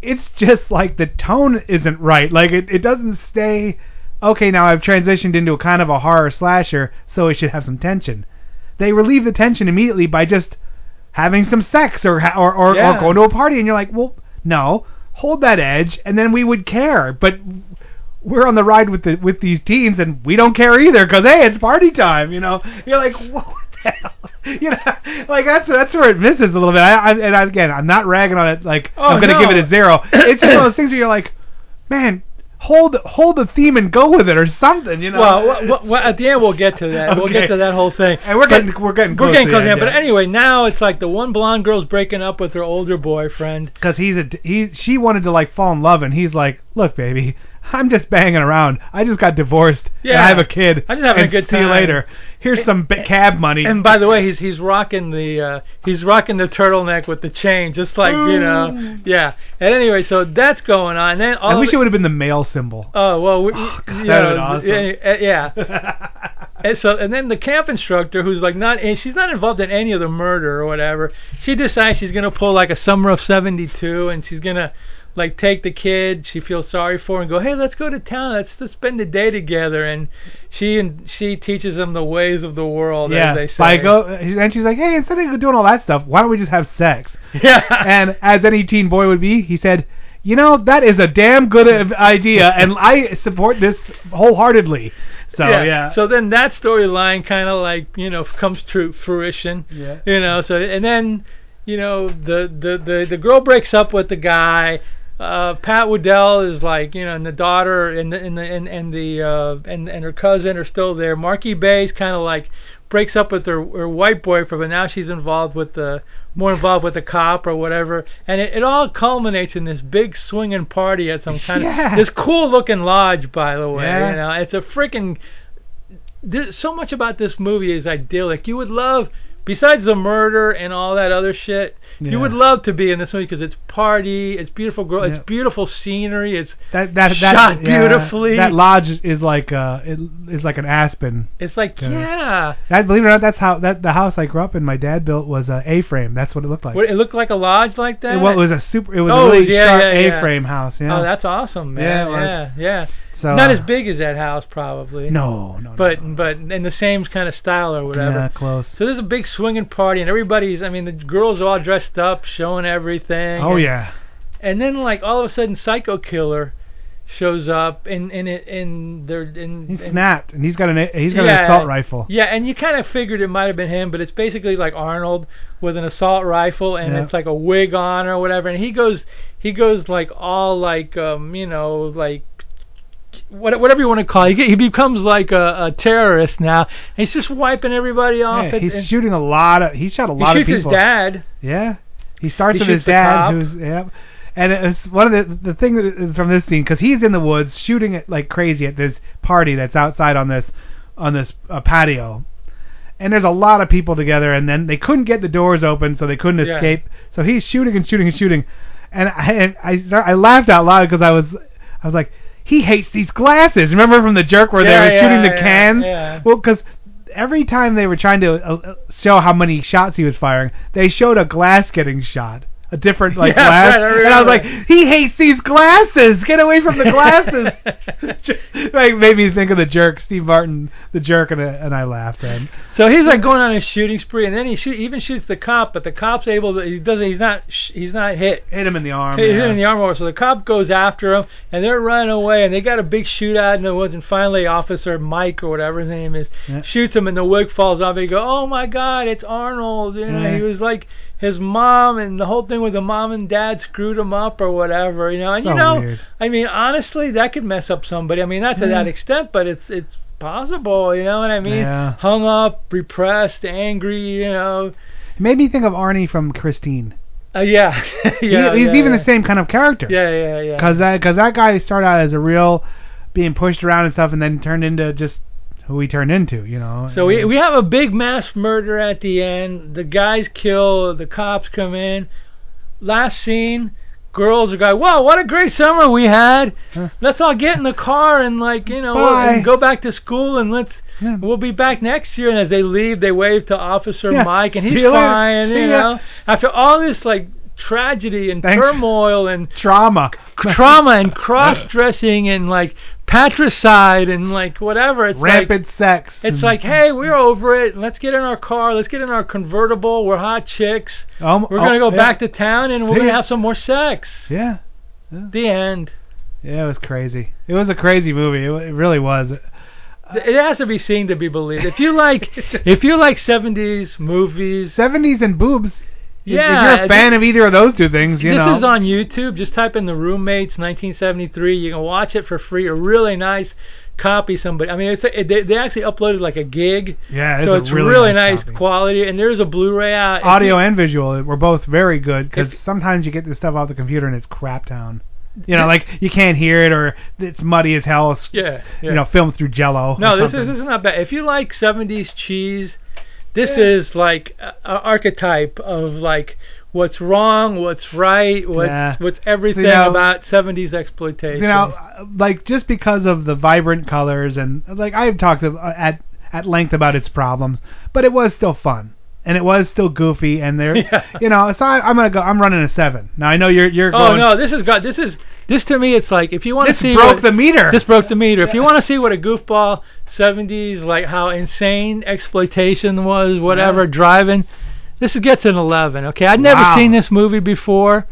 It's just like the tone isn't right. Like it, it doesn't stay. Okay, now I've transitioned into a kind of a horror slasher, so it should have some tension. They relieve the tension immediately by just having some sex or or or, Yeah. or going to a party, and you're like, well, no, hold that edge, and then we would care. But we're on the ride with the with these teens, and we don't care either because hey, it's party time. You know, you're like, what the hell? You know, like that's that's where it misses a little bit. I, I and I, again, I'm not ragging on it. Like Oh, I'm gonna no. give it a zero. It's just one of those things where you're like, man. Hold hold the theme and go with it or something, you know. Well, wha- wha- at the end we'll get to that. We'll get to that whole thing. And we're But getting we're getting we're getting to close end, that. But anyway, now it's like the one blonde girl's breaking up with her older boyfriend. because he's a he she wanted to like fall in love and he's like look baby i'm just banging around i just got divorced and Yeah. i have a kid I'm just having a and good see you time." later here's some b- cab money And by the way, he's he's rocking the uh, he's rocking the turtleneck with the chain, just like you know, yeah. And anyway, so that's going on. Then all i wish it- it would have been the male symbol Oh well, we, God, you that'd know, been awesome. yeah, yeah. and so and then the camp instructor, who's like not, and she's not involved in any of the murder or whatever. She decides she's gonna pull like a summer of '72, and she's gonna like take the kid she feels sorry for and go, hey, let's go to town, let's just spend the day together. And she and she teaches them the ways of the world, yeah as they say. by go and she's like hey instead of doing all that stuff why don't we just have sex Yeah. and as any teen boy would be he said you know that is a damn good idea and i support this wholeheartedly so yeah, So then that storyline kind of like you know comes to fruition. Yeah. You know. So and then you know the the the the girl breaks up with the guy. Uh, Pat Woodell is like you know, and the daughter and the and the and, and the uh, and and her cousin are still there. Marki Bey's kind of like breaks up with her, her white boyfriend, but now she's involved with the more involved with the cop or whatever, and it, it all culminates in this big swinging party at some kind Yeah. of this cool looking lodge, by the way. Yeah. You know, it's a freaking there's so much about this movie is idyllic. You would love, besides the murder and all that other shit, Yeah. you would love to be in this movie because it's party, it's beautiful girl, Yeah. it's beautiful scenery, it's that that that shot yeah, beautifully. that lodge is like uh it is like an aspen it's like Yeah. I believe it or not, that's how that the house I grew up in. My dad built was a A-frame. That's what it looked like. What, it looked like a lodge like that. It, well, it was a super. It was Oh, a really sharp yeah, yeah. A-frame house. Yeah. Oh, that's awesome, man. Yeah, yeah. So, Not uh, as big as that house, probably. No, no, no. But but in the same kind of style or whatever. Yeah, close. So there's a big swinging party, and everybody's. I mean, the girls are all dressed up, showing everything. Oh and, yeah. And then like all of a sudden, Psycho Killer shows up, and and it and they're and- snapped, and he's got an a- he's got Yeah. an assault rifle. Yeah, and you kind of figured it might have been him, but it's basically like Arnold with an assault rifle, and Yeah. it's like a wig on or whatever, and he goes he goes like all like um you know like whatever you want to call it. He, becomes like a, a terrorist now. He's just wiping everybody off. Yeah, he's and shooting a lot of. He shot a he lot of people. He shoots his dad. Yeah. He starts He with his dad, who's yeah. And it's one of the the thing that- from this scene because he's in the woods shooting it like crazy at this party that's outside on this on this uh, patio. And there's a lot of people together, and then they couldn't get the doors open, so they couldn't Yeah. escape. So he's shooting and shooting and shooting, and I I, I laughed out loud because I was I was like, he hates these glasses. Remember from the jerk where Yeah, they were shooting the yeah, cans? yeah. Well, because every time they were trying to uh, uh, show how many shots he was firing, they showed a glass getting shot. A different like Yeah, glass, right, I and I was like, he hates these glasses. Get away from the glasses. Just, like made me think of the jerk, Steve Martin, the jerk, and, I- and I laughed. And So he's like going on a shooting spree, and then he shoot, even shoots the cop, but the cop's able to. He doesn't. He's not. He's not hit. hit him in the arm. He's yeah. hit in the arm over. So the cop goes after him, and they're running away, and they got a big shootout, and it was, and finally Officer Mike or whatever his name is Yeah. shoots him, and the wig falls off. And you go, oh my God, it's Arnold. You know, he was like his mom, and the whole thing with the mom and dad screwed him up or whatever. You know, and you know, weird. I mean, honestly, that could mess up somebody. I mean, not to Yeah. that extent, but it's it's possible. You know what I mean? Yeah. Hung up, repressed, angry. You know. It made me think of Arnie from Christine. Uh, yeah. He- yeah. he's yeah, even yeah. the same kind of character. Yeah, yeah, yeah. Cause that, cause that guy started out as a real, being pushed around and stuff, and then turned into just who he turned into. You know. So we we have a big mass murder at the end. The guys kill. The cops come in. Last scene, girls are going, "Wow, what a great summer we had! Huh. Let's all get in the car and like you know Bye." and go back to school and let's Yeah. we'll be back next year." And as they leave, they wave to Officer Yeah. Mike, and he's you fine. See You know, after all this like tragedy and Thanks. turmoil and trauma. trauma and cross dressing and like patricide and like whatever, it's like Rampant sex. it's like, hey, we're over it. Let's get in our car. Let's get in our convertible. We're hot chicks. Um, We're oh, gonna go yeah. back to town and we're gonna have some more sex. Yeah. The end. Yeah, it was crazy. It was a crazy movie. It, it really was. It has to be seen to be believed. If you like, if you like '70s movies, 70s and boobs. Yeah, If you're a fan of either of those two things, you know. this know. is on YouTube. Just type in The Roommates 1973. You can watch it for free. A really nice copy. Somebody. I mean, it's a, it, they, they actually uploaded like a gig. yeah, it's so it's really, nice, copy. quality. And there's a Blu-ray out. Audio and visual were both very good because sometimes you get this stuff off the computer and it's crap town. You know, like you can't hear it or it's muddy as hell. It's, Yeah, yeah. You know, filmed through Jello. No, this is this is not bad. If you like 70s cheese, this Yeah. is like a, a archetype of like what's wrong, what's right, what's Yeah. what's everything now- about 70s exploitation. you know, uh, like just because of the vibrant colors and like I've talked at at length about its problems, but it was still fun and it was still goofy and there, Yeah. you know. So I, I'm gonna go. I'm running a seven. Now I know you're you're oh going. no, this is got this is this to me it's like if you want to this see broke what, the meter. this broke the meter. If you want to see what a goofball 70s like how insane exploitation was, whatever driving, this gets an 11. Okay, I'd never Wow. seen this movie before.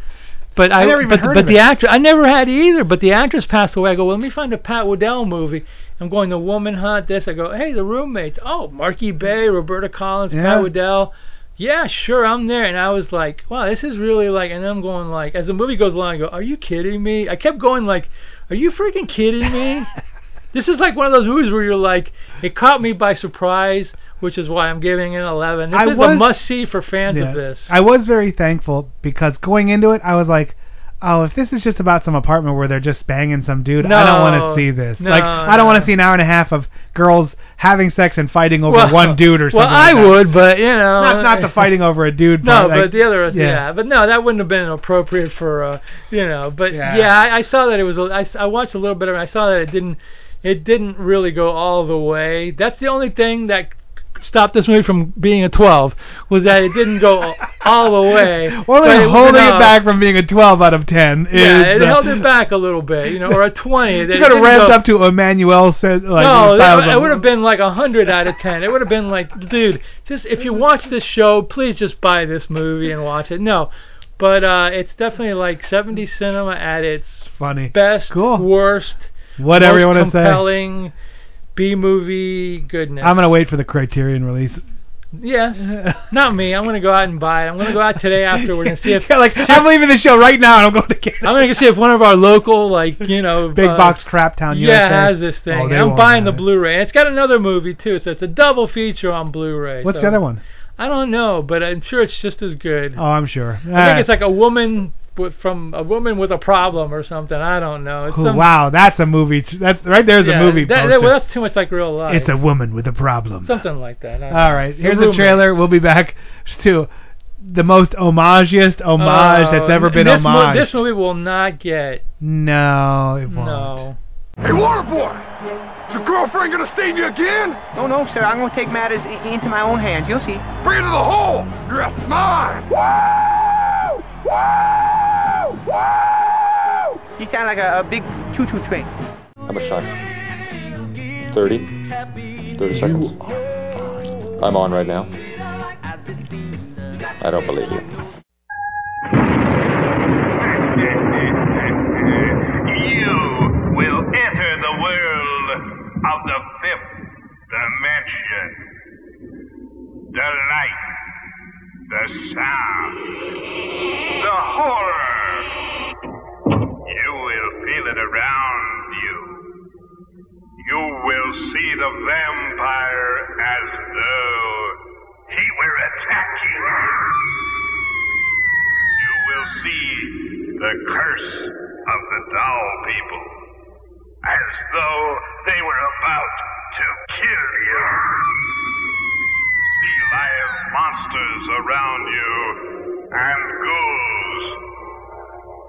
But I, I never even but, heard but of the it. actress I never had either. But the actress passed away. I go, well, let me find a Pat Woodell movie. I'm going the Woman Hunt. This I go, hey, the roommates. Oh, Marki Bey, Roberta Collins, Yeah. Pat Woodell. Yeah, sure, I'm there. And I was like, wow, this is really like. And then I'm going like, as the movie goes along, I go, are you kidding me? I kept going like, are you freaking kidding me? this is like one of those movies where you're like, it caught me by surprise, which is why I'm giving it an 11. This I is a must see for fans Yeah. of this. I was very thankful because going into it, I was like, oh, if this is just about some apartment where they're just banging some dude, I don't want to see this. No, like, I don't want to see an hour and a half of girls having sex and fighting over Well- one dude or something. Well. I like would, but you know, Not, not the fighting over a dude. No, part, but like- the other, yeah. yeah. but no, that wouldn't have been appropriate for, uh, you know. But Yeah. yeah, I, I saw that it was. a- I, I watched a little bit of it. I saw that it didn't, it didn't really go all the way. That's the only thing that stopped this movie from being a 12 was that it didn't go all the way. Well, but it was holding it back from being a 12 out of 10 is Yeah, it held it back a little bit, you know, or a 20. It You could have ramped go- up to Emmanuel said like no, that, it would have been like a hundred out of ten. It would have been like, dude, just if you watch this show, please just buy this movie and watch it. No, but uh, it's definitely like 70s cinema at its funny. best, Cool. worst, Whatever you want to say. compelling B movie goodness. I'm gonna wait for the Criterion release. Yes, not me. I'm gonna go out and buy it. I'm gonna go out today afterward and see if Yeah, like I'm leaving the show right now and I'm going to get it. I'm gonna see if one of our local, like you know, Big uh, box crap town. Yeah, USA. has this Oh, thing. they I'm buying the it. Blu-ray. And it's got another movie too, so it's a double feature on Blu-ray. What's so- the other one? I don't know, but I'm sure it's just as good. Oh, I'm sure. I think it's like a woman from a woman with a problem or something. I don't know. It's some- wow, that's a movie. t- That right there's yeah, a movie. That, that- well, that's too much like real life. it's a woman with a problem. something like that. I don't All know. right, here's the Roommates. trailer. We'll be back to the most homagiest homage Oh, that's ever been this mo- homage. this movie will not get no, it won't. no. Hey, water boy! Is your girlfriend gonna stain you again? No, no, sir. I'm going to take matters i- into my own hands. You'll see. Bring it to the hole! You're at mine! Woo! Woo! Woo! You sound like a, a big choo-choo train. How much time? 30? 30 seconds? I'm on right now. I don't believe you. You will enter the world of the fifth dimension. The light, the sound, the horror. You will feel it around you. You will see the vampire as though he were attacking you You will see the curse of the doll people as though they were about to kill you. See live monsters around you and ghouls.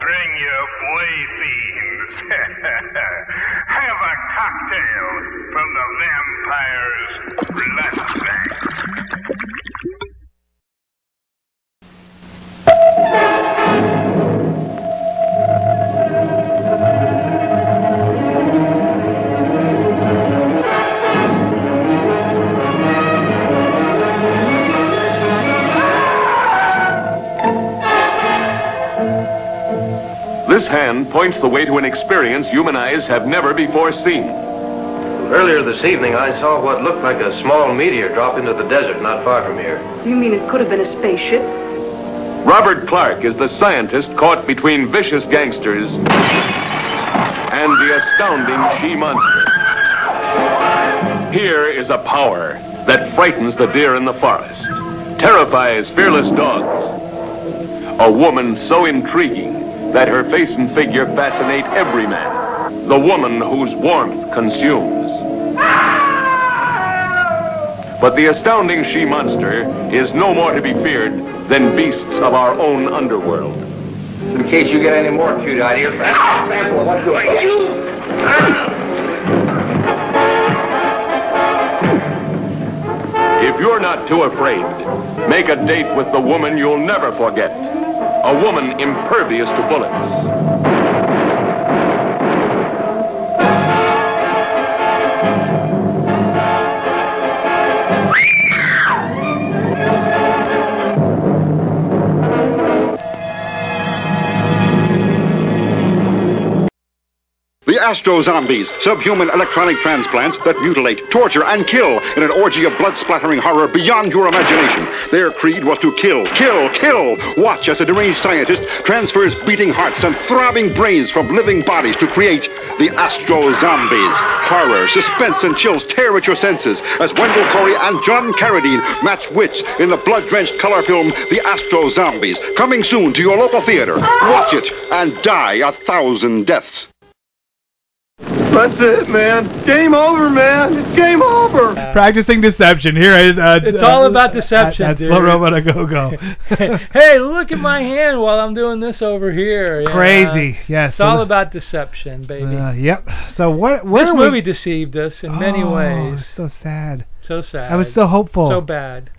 Bring your playthings. Have a cocktail from the vampire's blood bank. This hand points the way to an experience human eyes have never before seen. Earlier this evening, I saw what looked like a small meteor drop into the desert not far from here. You mean it could have been a spaceship? Robert Clark is the scientist caught between vicious gangsters and the astounding she monster. Here is a power that frightens the deer in the forest, terrifies fearless dogs. A woman so intriguing that her face and figure fascinate every man. The woman whose warmth consumes. But the astounding she monster is no more to be feared than beasts of our own underworld. In case you get any more cute ideas, that's a sample of what's going on. If you're not too afraid, make a date with the woman you'll never forget. A woman impervious to bullets. The Astro Zombies, subhuman electronic transplants that mutilate, torture, and kill in an orgy of blood splattering horror beyond your imagination. Their creed was to kill, kill, kill. Watch as a deranged scientist transfers beating hearts and throbbing brains from living bodies to create the Astro Zombies. Horror, suspense, and chills tear at your senses as Wendell Corey and John Carradine match wits in the blood drenched color film The Astro Zombies. Coming soon to your local theater. Watch it and die a thousand deaths. That's it, man. Game over, man. It's game over. Practicing deception. Here is. Uh, It's uh, all about deception, That's dude. Slow Robot a Go Go. hey, look at my hand while I'm doing this over here. yeah. Crazy, yes. It's all about deception, baby. Uh, yep. So what? Where this are movie we? deceived us in many Oh, ways. So sad. So sad. I was so hopeful. So bad.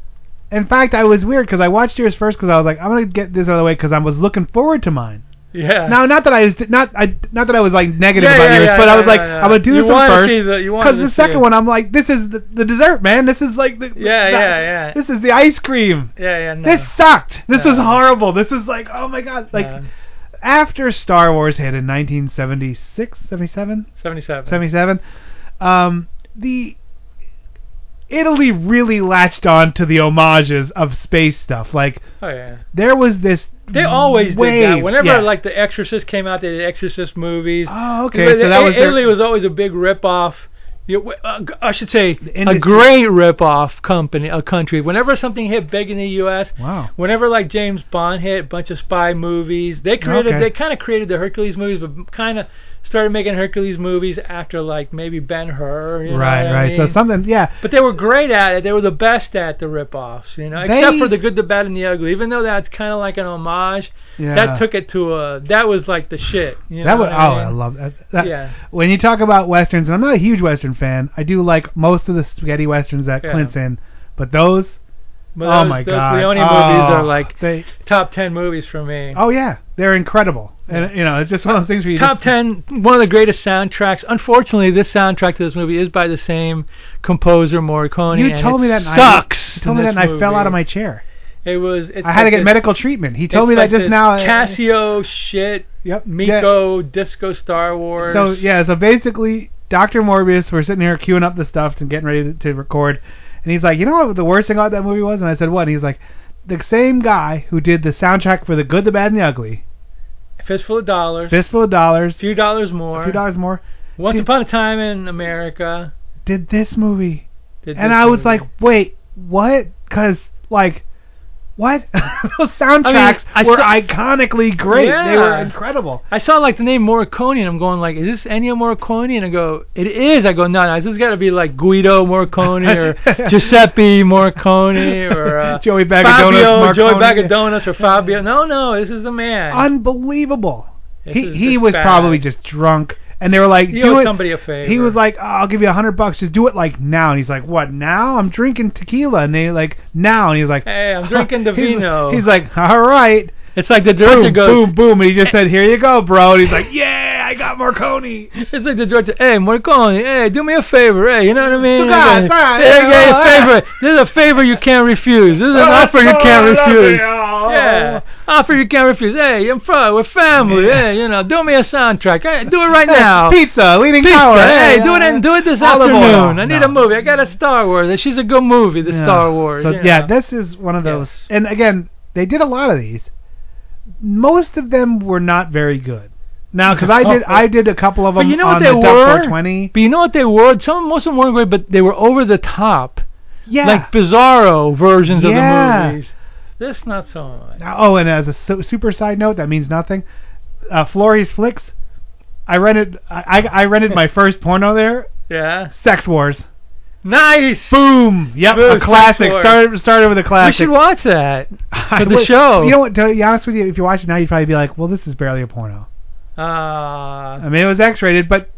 In fact, I was weird because I watched yours first because I was like, I'm gonna get this out of the way because I was looking forward to mine. Yeah. Now, not that I was not I not that I was like negative Yeah, about yeah, yours, yeah, but I was like. I'm gonna do this one wanna see the- you wanted Because to the second one, I'm like, this is the, the dessert, man. This is like the Yeah, the- yeah, yeah. This is the ice cream. Yeah, yeah. No. This sucked. This is horrible. This is like, oh my god, like. No. After Star Wars hit in 1976, 77, 77. 77, um, the Italy really latched on to the homages of space stuff. Like Oh yeah. there was this. They always wave, did that. Whenever yeah. like The Exorcist came out, they did Exorcist movies. Oh, okay, so that was their- Italy was always a big rip off Yeah, w- uh, I should say a great rip-off company, a country. Whenever something hit big in the U.S., Wow. whenever like James Bond hit, a bunch of spy movies, they created, Okay. they kind of created the Hercules movies, but kind of started making Hercules movies after like maybe Ben Hur. You know right, what I right. So something, yeah. But they were great at it. They were the best at the rip-offs, you know, They- except for the good, the bad, and the ugly. Even though that's kind of like an homage, Yeah. that took it to a. That was like the shit. You that know would, what I oh, mean? I love that. that. Yeah. When you talk about westerns, and I'm not a huge western fan. I do like most of the spaghetti westerns that Yeah. Clint's in, but those, But oh those, my those god, Leone oh, movies are oh. like they, top ten movies for me. oh yeah, they're incredible. And you know, it's just one of those things where you Top ten, one of the greatest soundtracks. Unfortunately, this soundtrack to this movie is by the same composer, Morricone. You told me that. I- sucks. you told me that, and this I fell out of my chair. It was. It's I had to get medical treatment. He told me like that just now. Uh, Casio shit. Yep. Meco Disco Star Wars. So yeah, so basically, Doctor Morbius, we're sitting here queuing up the stuff and getting ready to, to record, and he's like, you know what the worst thing about that movie was? And I said, what? And he's like, the same guy who did the soundtrack for The Good, the Bad, and the Ugly, Fistful of Dollars. Fistful of Dollars, A few dollars more. a few dollars more, Once did- upon a time in America. did this movie, Did and this I was movie. like, wait, what? Because like. What? Those soundtracks I were saw- iconically great. They were incredible. I saw like the name Morricone, and I'm going like, is this Ennio Morricone? And I go, it is. I go, no, no, this has got to be like Guido Morricone or Giuseppe Morricone or uh, Joey Bag of Donuts, Fabio, Joey Marconi. Bag of Donuts or Fabio. No, no, this is the man. Unbelievable. This he he was bad. probably just drunk, and they were like, "Do it." somebody a favor. He was like, oh, "I'll give you a hundred bucks. Just do it like now." And he's like, "What now? I'm drinking tequila." And they like now, and he's like, Hey, I'm drinking the he's- vino. He's like, "All right." It's like the director Boom, goes, boom, boom, and he just said, "Here you go, bro." And he's like, "Yeah, I got Marconi." It's like the director, hey, Marconi, hey, do me a favor, hey, you know what I mean? Look out, Hey, all right, hey, yeah, hey, oh, well, favor. This is a favor you can't refuse. This is an Oh, offer you oh, can't so lovely, refuse. oh. Yeah, offer you can't refuse. Hey, I'm from, we're family. Hey, you know, do me a soundtrack. Hey, do it right Hey, now. Pizza, leading Pizza, tower. Hey, hey, do it and do it this afternoon. I need No. a movie. I got a Star Wars. She's a good movie, the Yeah. Star Wars. So yeah, know. this is one of those. And again, they did a lot of these. Most of them were not very good. Now, because I did, I did a couple of them But you know on what they the were? 420. But you know what they were? Some most of them weren't great, but they were over the top. Yeah. Like bizarro versions Yeah. of the movies. This not so much. Oh, and as a su- super side note, that means nothing. Uh, Flores Flicks. I rented. I, I I rented my first porno there. Yeah. Sex Wars. Nice. Boom. Yep. Boom, a classic. Started started with a classic. We should watch that for the show. You know what? To be honest with you, if you watch it now, you'd probably be like, "Well, this is barely a porno." Ah. I mean, it was X-rated, but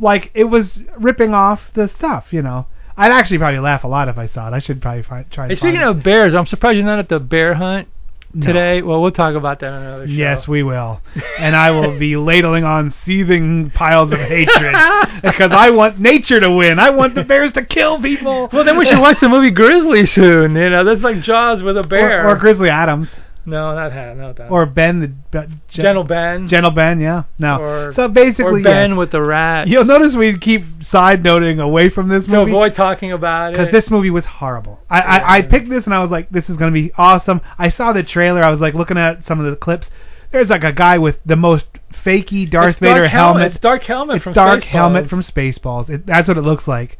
like it was ripping off the stuff. You know, I'd actually probably laugh a lot if I saw it. I should probably find, try. Hey, and speaking find of bears, I'm surprised you're not at the bear hunt No. today. Well, we'll talk about that on another show. Yes, we will, and I will be ladling on seething piles of hatred because I want nature to win. I want the bears to kill people. Well, then we should watch the movie Grizzly soon. You know, that's like Jaws with a bear. or, or Grizzly Adams, no, not ha- no, that. or Ben the Be- Gen- Gentle Ben. Gentle Ben. Yeah, no. Or- so basically, or Ben yes. with the rat. You'll notice we keep side noting away from this movie. to avoid talking about it. because this movie was horrible. I, I I picked this and I was like, this is gonna be awesome. I saw the trailer. I was like looking at some of the clips. There's like a guy with the most fakey Darth It's Dark Vader Helmet. helmet. It's Dark Helmet It's from Dark Spaceballs. Helmet from Spaceballs. It, that's what it looks like.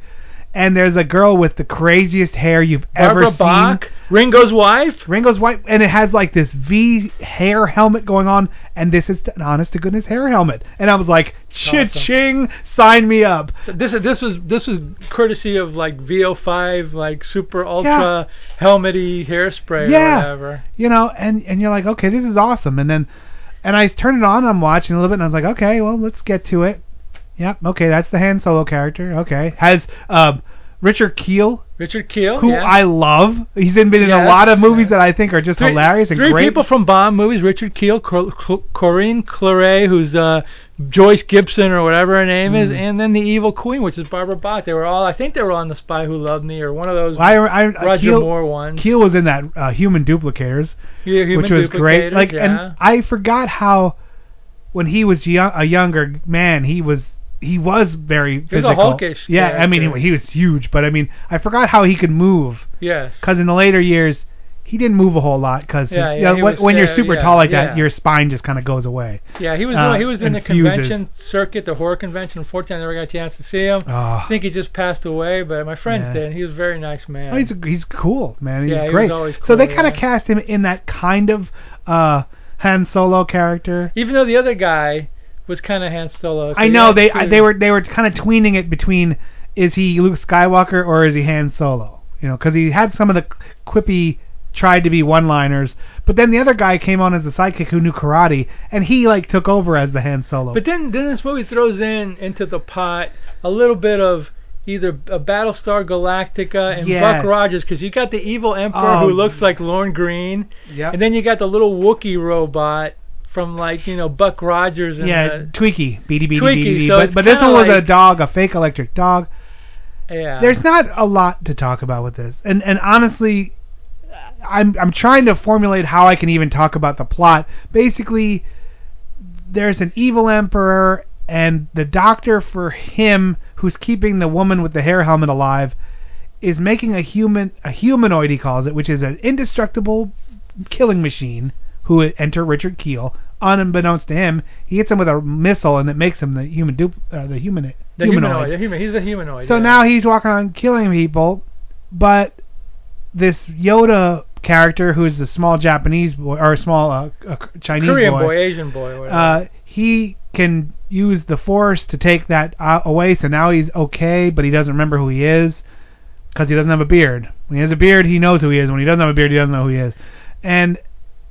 And there's a girl with the craziest hair you've Barbara ever Bach, seen. Ringo's wife. Ringo's wife, and it has like this V hair helmet going on, and this is an honest to goodness hair helmet. And I was like, cha-ching, sign me up. So this is this was this was courtesy of like VO5 like super ultra helmety hairspray or yeah, whatever. you know, and and you're like, okay, this is awesome. And then, and I turned it on. I'm watching a little bit, and I was like, okay, well, let's get to it. Yep, okay, that's the Han Solo character. Okay, has um, Richard Kiel, Richard Kiel, who yeah. I love. He's been in a lot of movies that I think are just Three- hilarious and three great. people from Bond movies: Richard Kiel, Cor- Cor- Corinne Cléry, who's uh, Joyce Gibson or whatever her name is, Mm. and then the evil queen, which is Barbara Bach. They were all, I think, they were on The Spy Who Loved Me or one of those I, I, Roger Kiel, Moore ones. Kiel was in that uh, Human Duplicators, Yeah, Human which was great. Like, yeah. and I forgot how when he was young, a younger man, he was he was very He was a physical. hulkish yeah, I mean character. he, he was huge, but I mean I forgot how he could move. Yes. Because in the later years, he didn't move a whole lot because Yeah, yeah, know, when, was when you're super tall like yeah. that, your spine just kind of goes away. Yeah, he was uh, he was doing the fuses. convention circuit, the horror convention. Unfortunately, I never got a chance to see him. Oh. I think he just passed away, but my friends did. and He was a very nice man. Oh, he's he's cool, man. He's Yeah, he was great. always so they cool, kind of cast him in that kind of uh Han Solo character. Even though the other guy was kind of Han Solo. so I know they they were they were kind of tweening it between is he Luke Skywalker or is he Han Solo? You know, because he had some of the quippy tried to be one-liners, but then the other guy came on as the sidekick who knew karate, and he like took over as the Han Solo. But then, then this movie throws in into the pot a little bit of either a Battlestar Galactica and Yes. Buck Rogers, because you got the evil Emperor Oh. who looks like Lorne Greene, Yep. and then you got the little Wookiee robot from like you know Buck Rogers and yeah, the, Twiki, beady beady Twiki, beady. so but but this one was a dog, a fake electric dog. yeah. There's not a lot to talk about with this, and and honestly, I'm I'm trying to formulate how I can even talk about the plot. Basically, there's an evil emperor, and the doctor for him, who's keeping the woman with the hair helmet alive, is making a human a humanoid he calls it, which is an indestructible killing machine. Who enter Richard Kiel. Unbeknownst to him, he hits him with a missile, and it makes him the human dup- uh, the human the humanoid. the human. He's the humanoid. so yeah. now he's walking around killing people, but this Yoda character, who's a small Japanese boy or a small uh, uh, Chinese Korean boy, boy, Asian boy, uh, he can use the Force to take that uh, away. So now he's okay, but he doesn't remember who he is because he doesn't have a beard. When he has a beard, he knows who he is. When he doesn't have a beard, he doesn't know who he is. And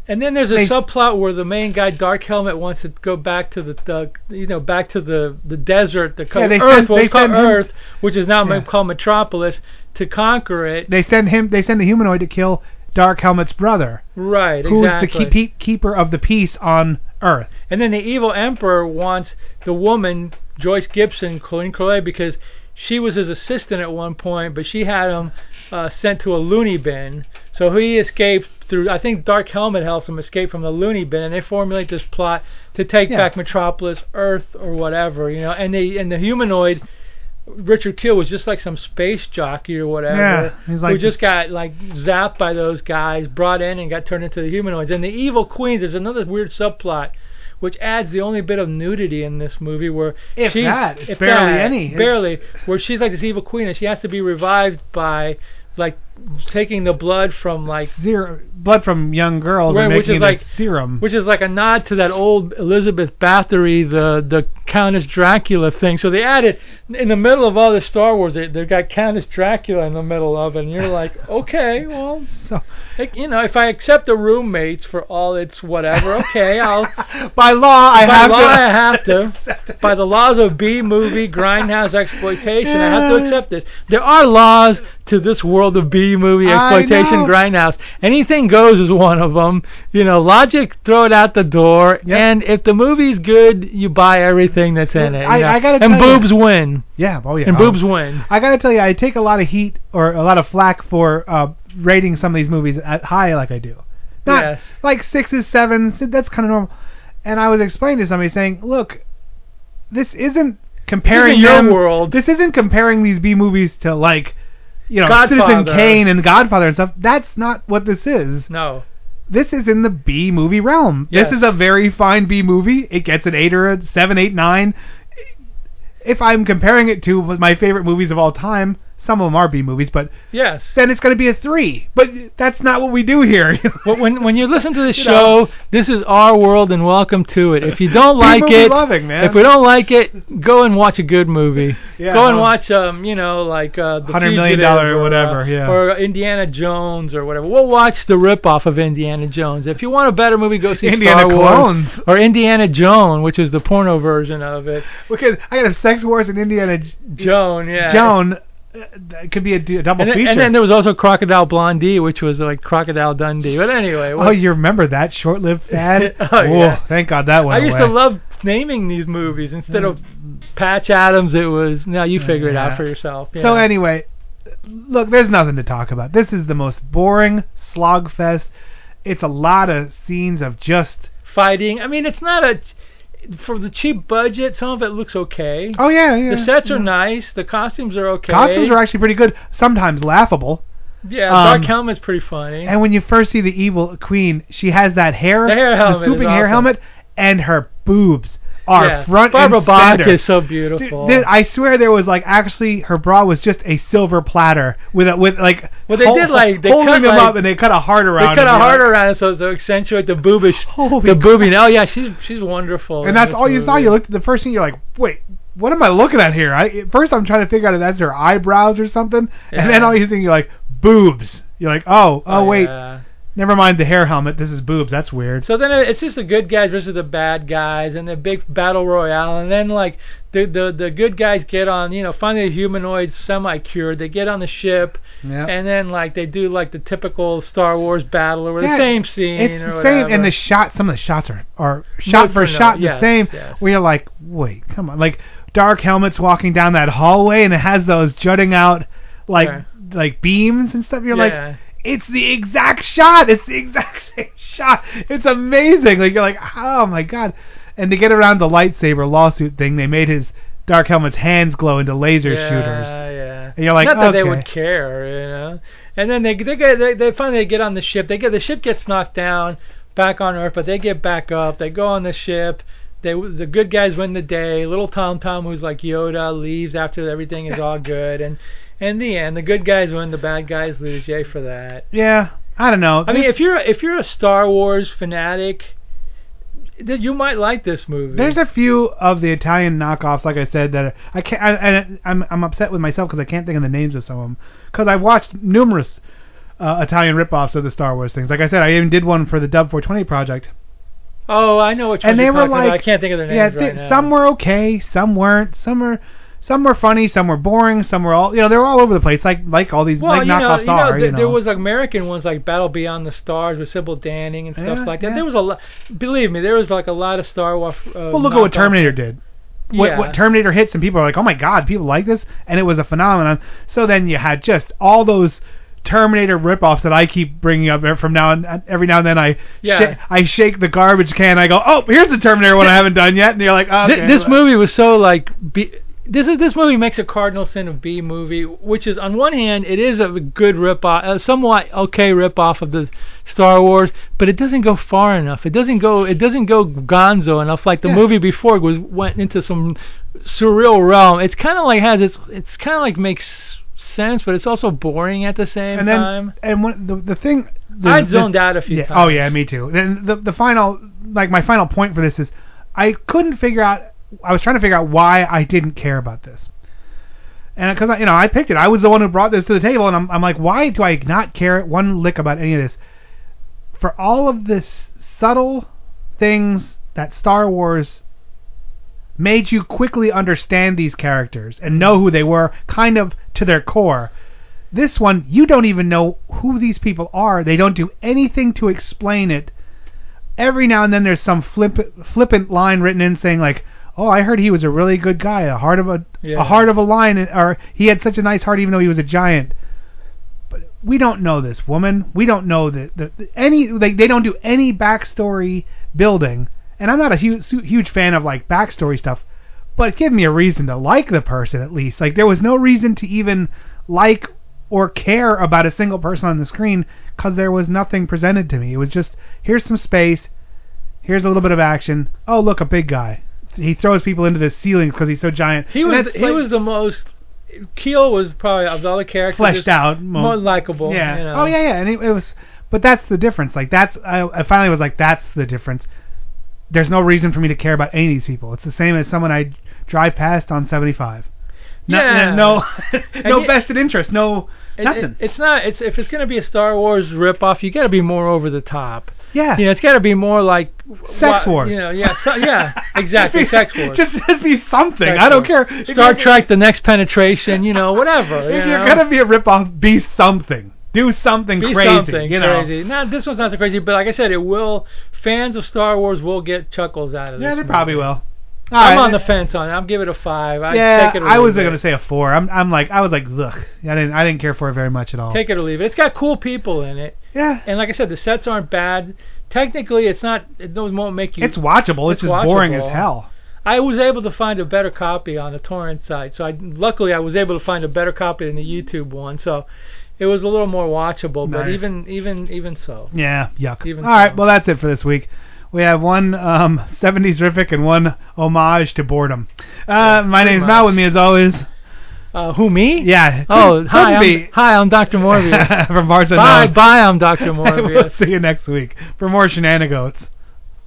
And then there's a They- subplot where the main guy, Dark Helmet, wants to go back to the, the you know, back to the the desert, the Yeah, they Earth, send- well, they it's called send him- Earth, which is now Yeah. called Metropolis, to conquer it. they send him, they send the humanoid to kill Dark Helmet's brother, Right, who is exactly. the keep, keeper of the peace on Earth. And then the evil emperor wants the woman, Joyce Gibson, Colleen Crowley, because she was his assistant at one point, but she had him uh, sent to a loony bin. So he escaped through, I think Dark Helmet helps him escape from the loony bin, and they formulate this plot to take Yeah. back Metropolis, Earth, or whatever, you know. And the and the humanoid. Richard Kiel was just like some space jockey or whatever, Yeah, he's like who just got like zapped by those guys, brought in and got turned into the humanoids. And the evil queen, there's another weird subplot, which adds the only bit of nudity in this movie, where If she's that, if barely that, any. Barely, where she's like this evil queen and she has to be revived by like taking the blood from like Zero blood from young girls Right, and which making is like serum. which is like a nod to that old Elizabeth Bathory, the the Countess Dracula thing. So they added in the middle of all the Star Wars, they they got Countess Dracula in the middle of it, and you're like, okay, well, so like, you know, if I accept the roommates for all its whatever, okay, I'll by law I by have law to. I have to. By the laws of B movie grindhouse exploitation, I have to accept this. There are laws to this world of B movie exploitation grindhouse. Anything goes is one of them. You know, logic, throw it out the door. And if the movie's good, you buy everything that's in it. you I- know. I gotta and tell you- boobs win. Yeah, oh yeah. And oh. boobs win. I gotta tell you, I take a lot of heat or a lot of flack for uh, rating some of these movies at high like I do. Not Yes. like sixes, sevens. That's kind of normal. And I was explaining to somebody saying, look, this isn't comparing your them- world. This isn't comparing these B movies to like, you know, Godfather. Citizen Kane and Godfather and stuff. That's not what this is. No. This is in the B movie realm. Yes. This is a very fine B movie. It gets an eight or a seven, eight, nine. If I'm comparing it to my favorite movies of all time, some of them are B movies, but Yes. then it's going to be a three. But that's not what we do here. But when when you listen to this You show, know. this is our world and welcome to it. If you don't like it, loving, if we don't like it, go and watch a good movie. Yeah, go and watch um, you know, like uh the $100 million or, whatever, uh, yeah. or Indiana Jones or whatever. We'll watch the ripoff of Indiana Jones. If you want a better movie, go see Indiana Star Wars or Indiana Jones, which is the porno version of it. Because I got a Sex Wars and Indiana J- Joan, yeah. Joan. That could be a, d- a double And then, feature. and then there was also Crocodile Blondie, which was like Crocodile Dundee. But anyway, oh, you remember that short-lived fad? Oh, yeah. thank God that went I used away. to love naming these movies instead of Patch Adams. It was now you figure it out for yourself. So anyway, look, there's nothing to talk about. This is the most boring slog fest. It's a lot of scenes of just fighting. I mean, it's not a for the cheap budget. Some of it looks okay. Oh yeah, yeah. the sets are nice. The costumes are okay. Costumes are actually pretty good. Sometimes laughable. Yeah, Um, Dark Helmet's pretty funny. And when you first see the evil queen, she has that hair, The hair helmet swooping is hair awesome. helmet, and her boobs are yeah. front Barbara and Bach center. is so beautiful. Dude, I swear there was like actually her bra was just a silver platter with a, with like Well, they hol- did, like, they holding cut, them like- up and they cut a heart around. they cut a heart like- around it so to accentuate the boobish, the boobing. Oh yeah, she's she's wonderful. and that's all you saw. You looked at the first thing, you're like, wait, what am I looking at here? I, first, I'm trying to figure out if that's her eyebrows or something, and then all you think you're like boobs. You're like, oh, oh, Oh, wait, yeah. Never mind the hair helmet. This is boobs. That's weird. So then it's just the good guys versus the bad guys, and the big battle royale, and then like the the the good guys get on, you know, finally the humanoids semi-cured. They get on the ship, Yeah. and then like they do like the typical Star Wars battle or Yeah, the same scene It's the same, and the shot. Some of the shots are are shot Note for for shot the yes, same. yes. Where you're like, wait, come on, like dark helmets walking down that hallway, and it has those jutting out like like beams and stuff. You're Yeah. like, it's the exact shot. It's the exact same shot. It's amazing. Like you're like, oh my god. And to get around the lightsaber lawsuit thing, they made his dark helmet's hands glow into laser yeah, shooters. Yeah, And you're like, not that they would care, you know. And then they they get they, they finally get on the ship. They get the ship gets knocked down back on Earth, but they get back up. They go on the ship. They the good guys win the day. Little Tom Tom, who's like Yoda, leaves after everything is all good. And in the end, the good guys win. The bad guys lose. Yay for that. Yeah, I don't know. I mean, if you're if you're a Star Wars fanatic, th- you might like this movie. There's a few of the Italian knockoffs, like I said, that I can't. I, and I'm I'm upset with myself because I can't think of the names of some of them. Because I've watched numerous uh, Italian ripoffs of the Star Wars things. Like I said, I even did one for the Dub 420 project, oh, I know which and ones they you're were talking like, about. I can't think of their yeah, names right th- now. some were okay, some weren't, some were. Some were funny, some were boring, some were all you know they were all over the place, like like all these Well, like you know, knockoffs you know, are. th- you know, there was American ones like Battle Beyond the Stars with Sybil Danning and stuff Yeah, like that. yeah. There was a lot. Believe me, there was like a lot of Star Wars. Uh, well, look at what. Terminator did. What, Yeah. what Terminator hits and people are like, oh my god, people like this, and it was a phenomenon. So then you had just all those Terminator ripoffs that I keep bringing up from now and every now and then. I Yeah. sha- I shake the garbage can. I go, oh, here's the Terminator one I haven't done yet, and you're like, oh, okay. this movie was so like. B- this is this movie makes a cardinal sin of B movie, which is on one hand it is a good rip off, a somewhat okay rip off of the Star Wars, but it doesn't go far enough. It doesn't go it doesn't go gonzo enough like the Yeah. movie before was went into some surreal realm. It's kind of like has its it's kind of like makes sense, but it's also boring at the same and then time. and what the the thing. The, I the- zoned out a few yeah, times. Oh yeah, me too. Then the the final like my final point for this is I couldn't figure out. I was trying to figure out why I didn't care about this. And because you know I picked it, I was the one who brought this to the table, and I'm I'm like, why do I not care one lick about any of this? For all of this subtle things that Star Wars made you quickly understand these characters and know who they were, kind of to their core. This one, you don't even know who these people are. They don't do anything to explain it. Every now and then, there's some flip, flippant line written in saying like, "Oh, I heard he was a really good guy, a heart of a Yeah. a heart of a lion, or he had such a nice heart even though he was a giant." But we don't know this woman. We don't know that the, the- any like they don't do any backstory building. And I'm not a huge huge fan of like backstory stuff, but give me a reason to like the person at least. Like there was no reason to even like or care about a single person on the screen because there was nothing presented to me. It was just here's some space, here's a little bit of action. Oh look, a big guy. He throws people into the ceilings because he's so giant. He was he like, was the most Kiel was probably of all the characters fleshed out, most most- likable. Yeah. You know. Oh yeah, yeah. And it, it was, but that's the difference. Like that's I, I finally was like, that's the difference. There's no reason for me to care about any of these people. It's the same as someone I drive past on 75. No, Yeah. no, no vested interest. No nothing. it- it's not. It's if it's gonna be a Star Wars ripoff, you got to be more over the top. Yeah. You know, it's got to be more like Sex wa- wars. You know, yeah, so, yeah, exactly, sex wars. Just, just be something. Sex I don't wars. care. Star Trek: The Next Penetration. You know, whatever. If you you're gonna be a ripoff, be something. Do something be crazy. something you know. crazy. Now this one's not so crazy, but like I said, it will. Fans of Star Wars will get chuckles out of this. Yeah, they movie. probably will. I'm All on the fence on it. I'm giving it a five. I yeah, take it or I was it. gonna say a four. I'm, I'm like, I was like, look, I didn't, I didn't care for it very much at all. Take it or leave it. It's got cool people in it. Yeah. And like I said, the sets aren't bad. Technically, it's not. It won't make you. It's watchable. It's, just boring as hell. I was able to find a better copy on the torrent site. So I luckily I was able to find a better copy than the YouTube one. So it was a little more watchable. Nice. But even even even so, Yeah, yuck. Even All right, well that's it for this week. We have one um, 70s rific and one homage to boredom. Uh, my name is. Mal. With me as always. uh, who me? Yeah. Oh, hi. I'm, hi, I'm Dr. Morbius. From Mars bye, bye, I'm Dr. Morbius. we'll see you next week for more shenanigans.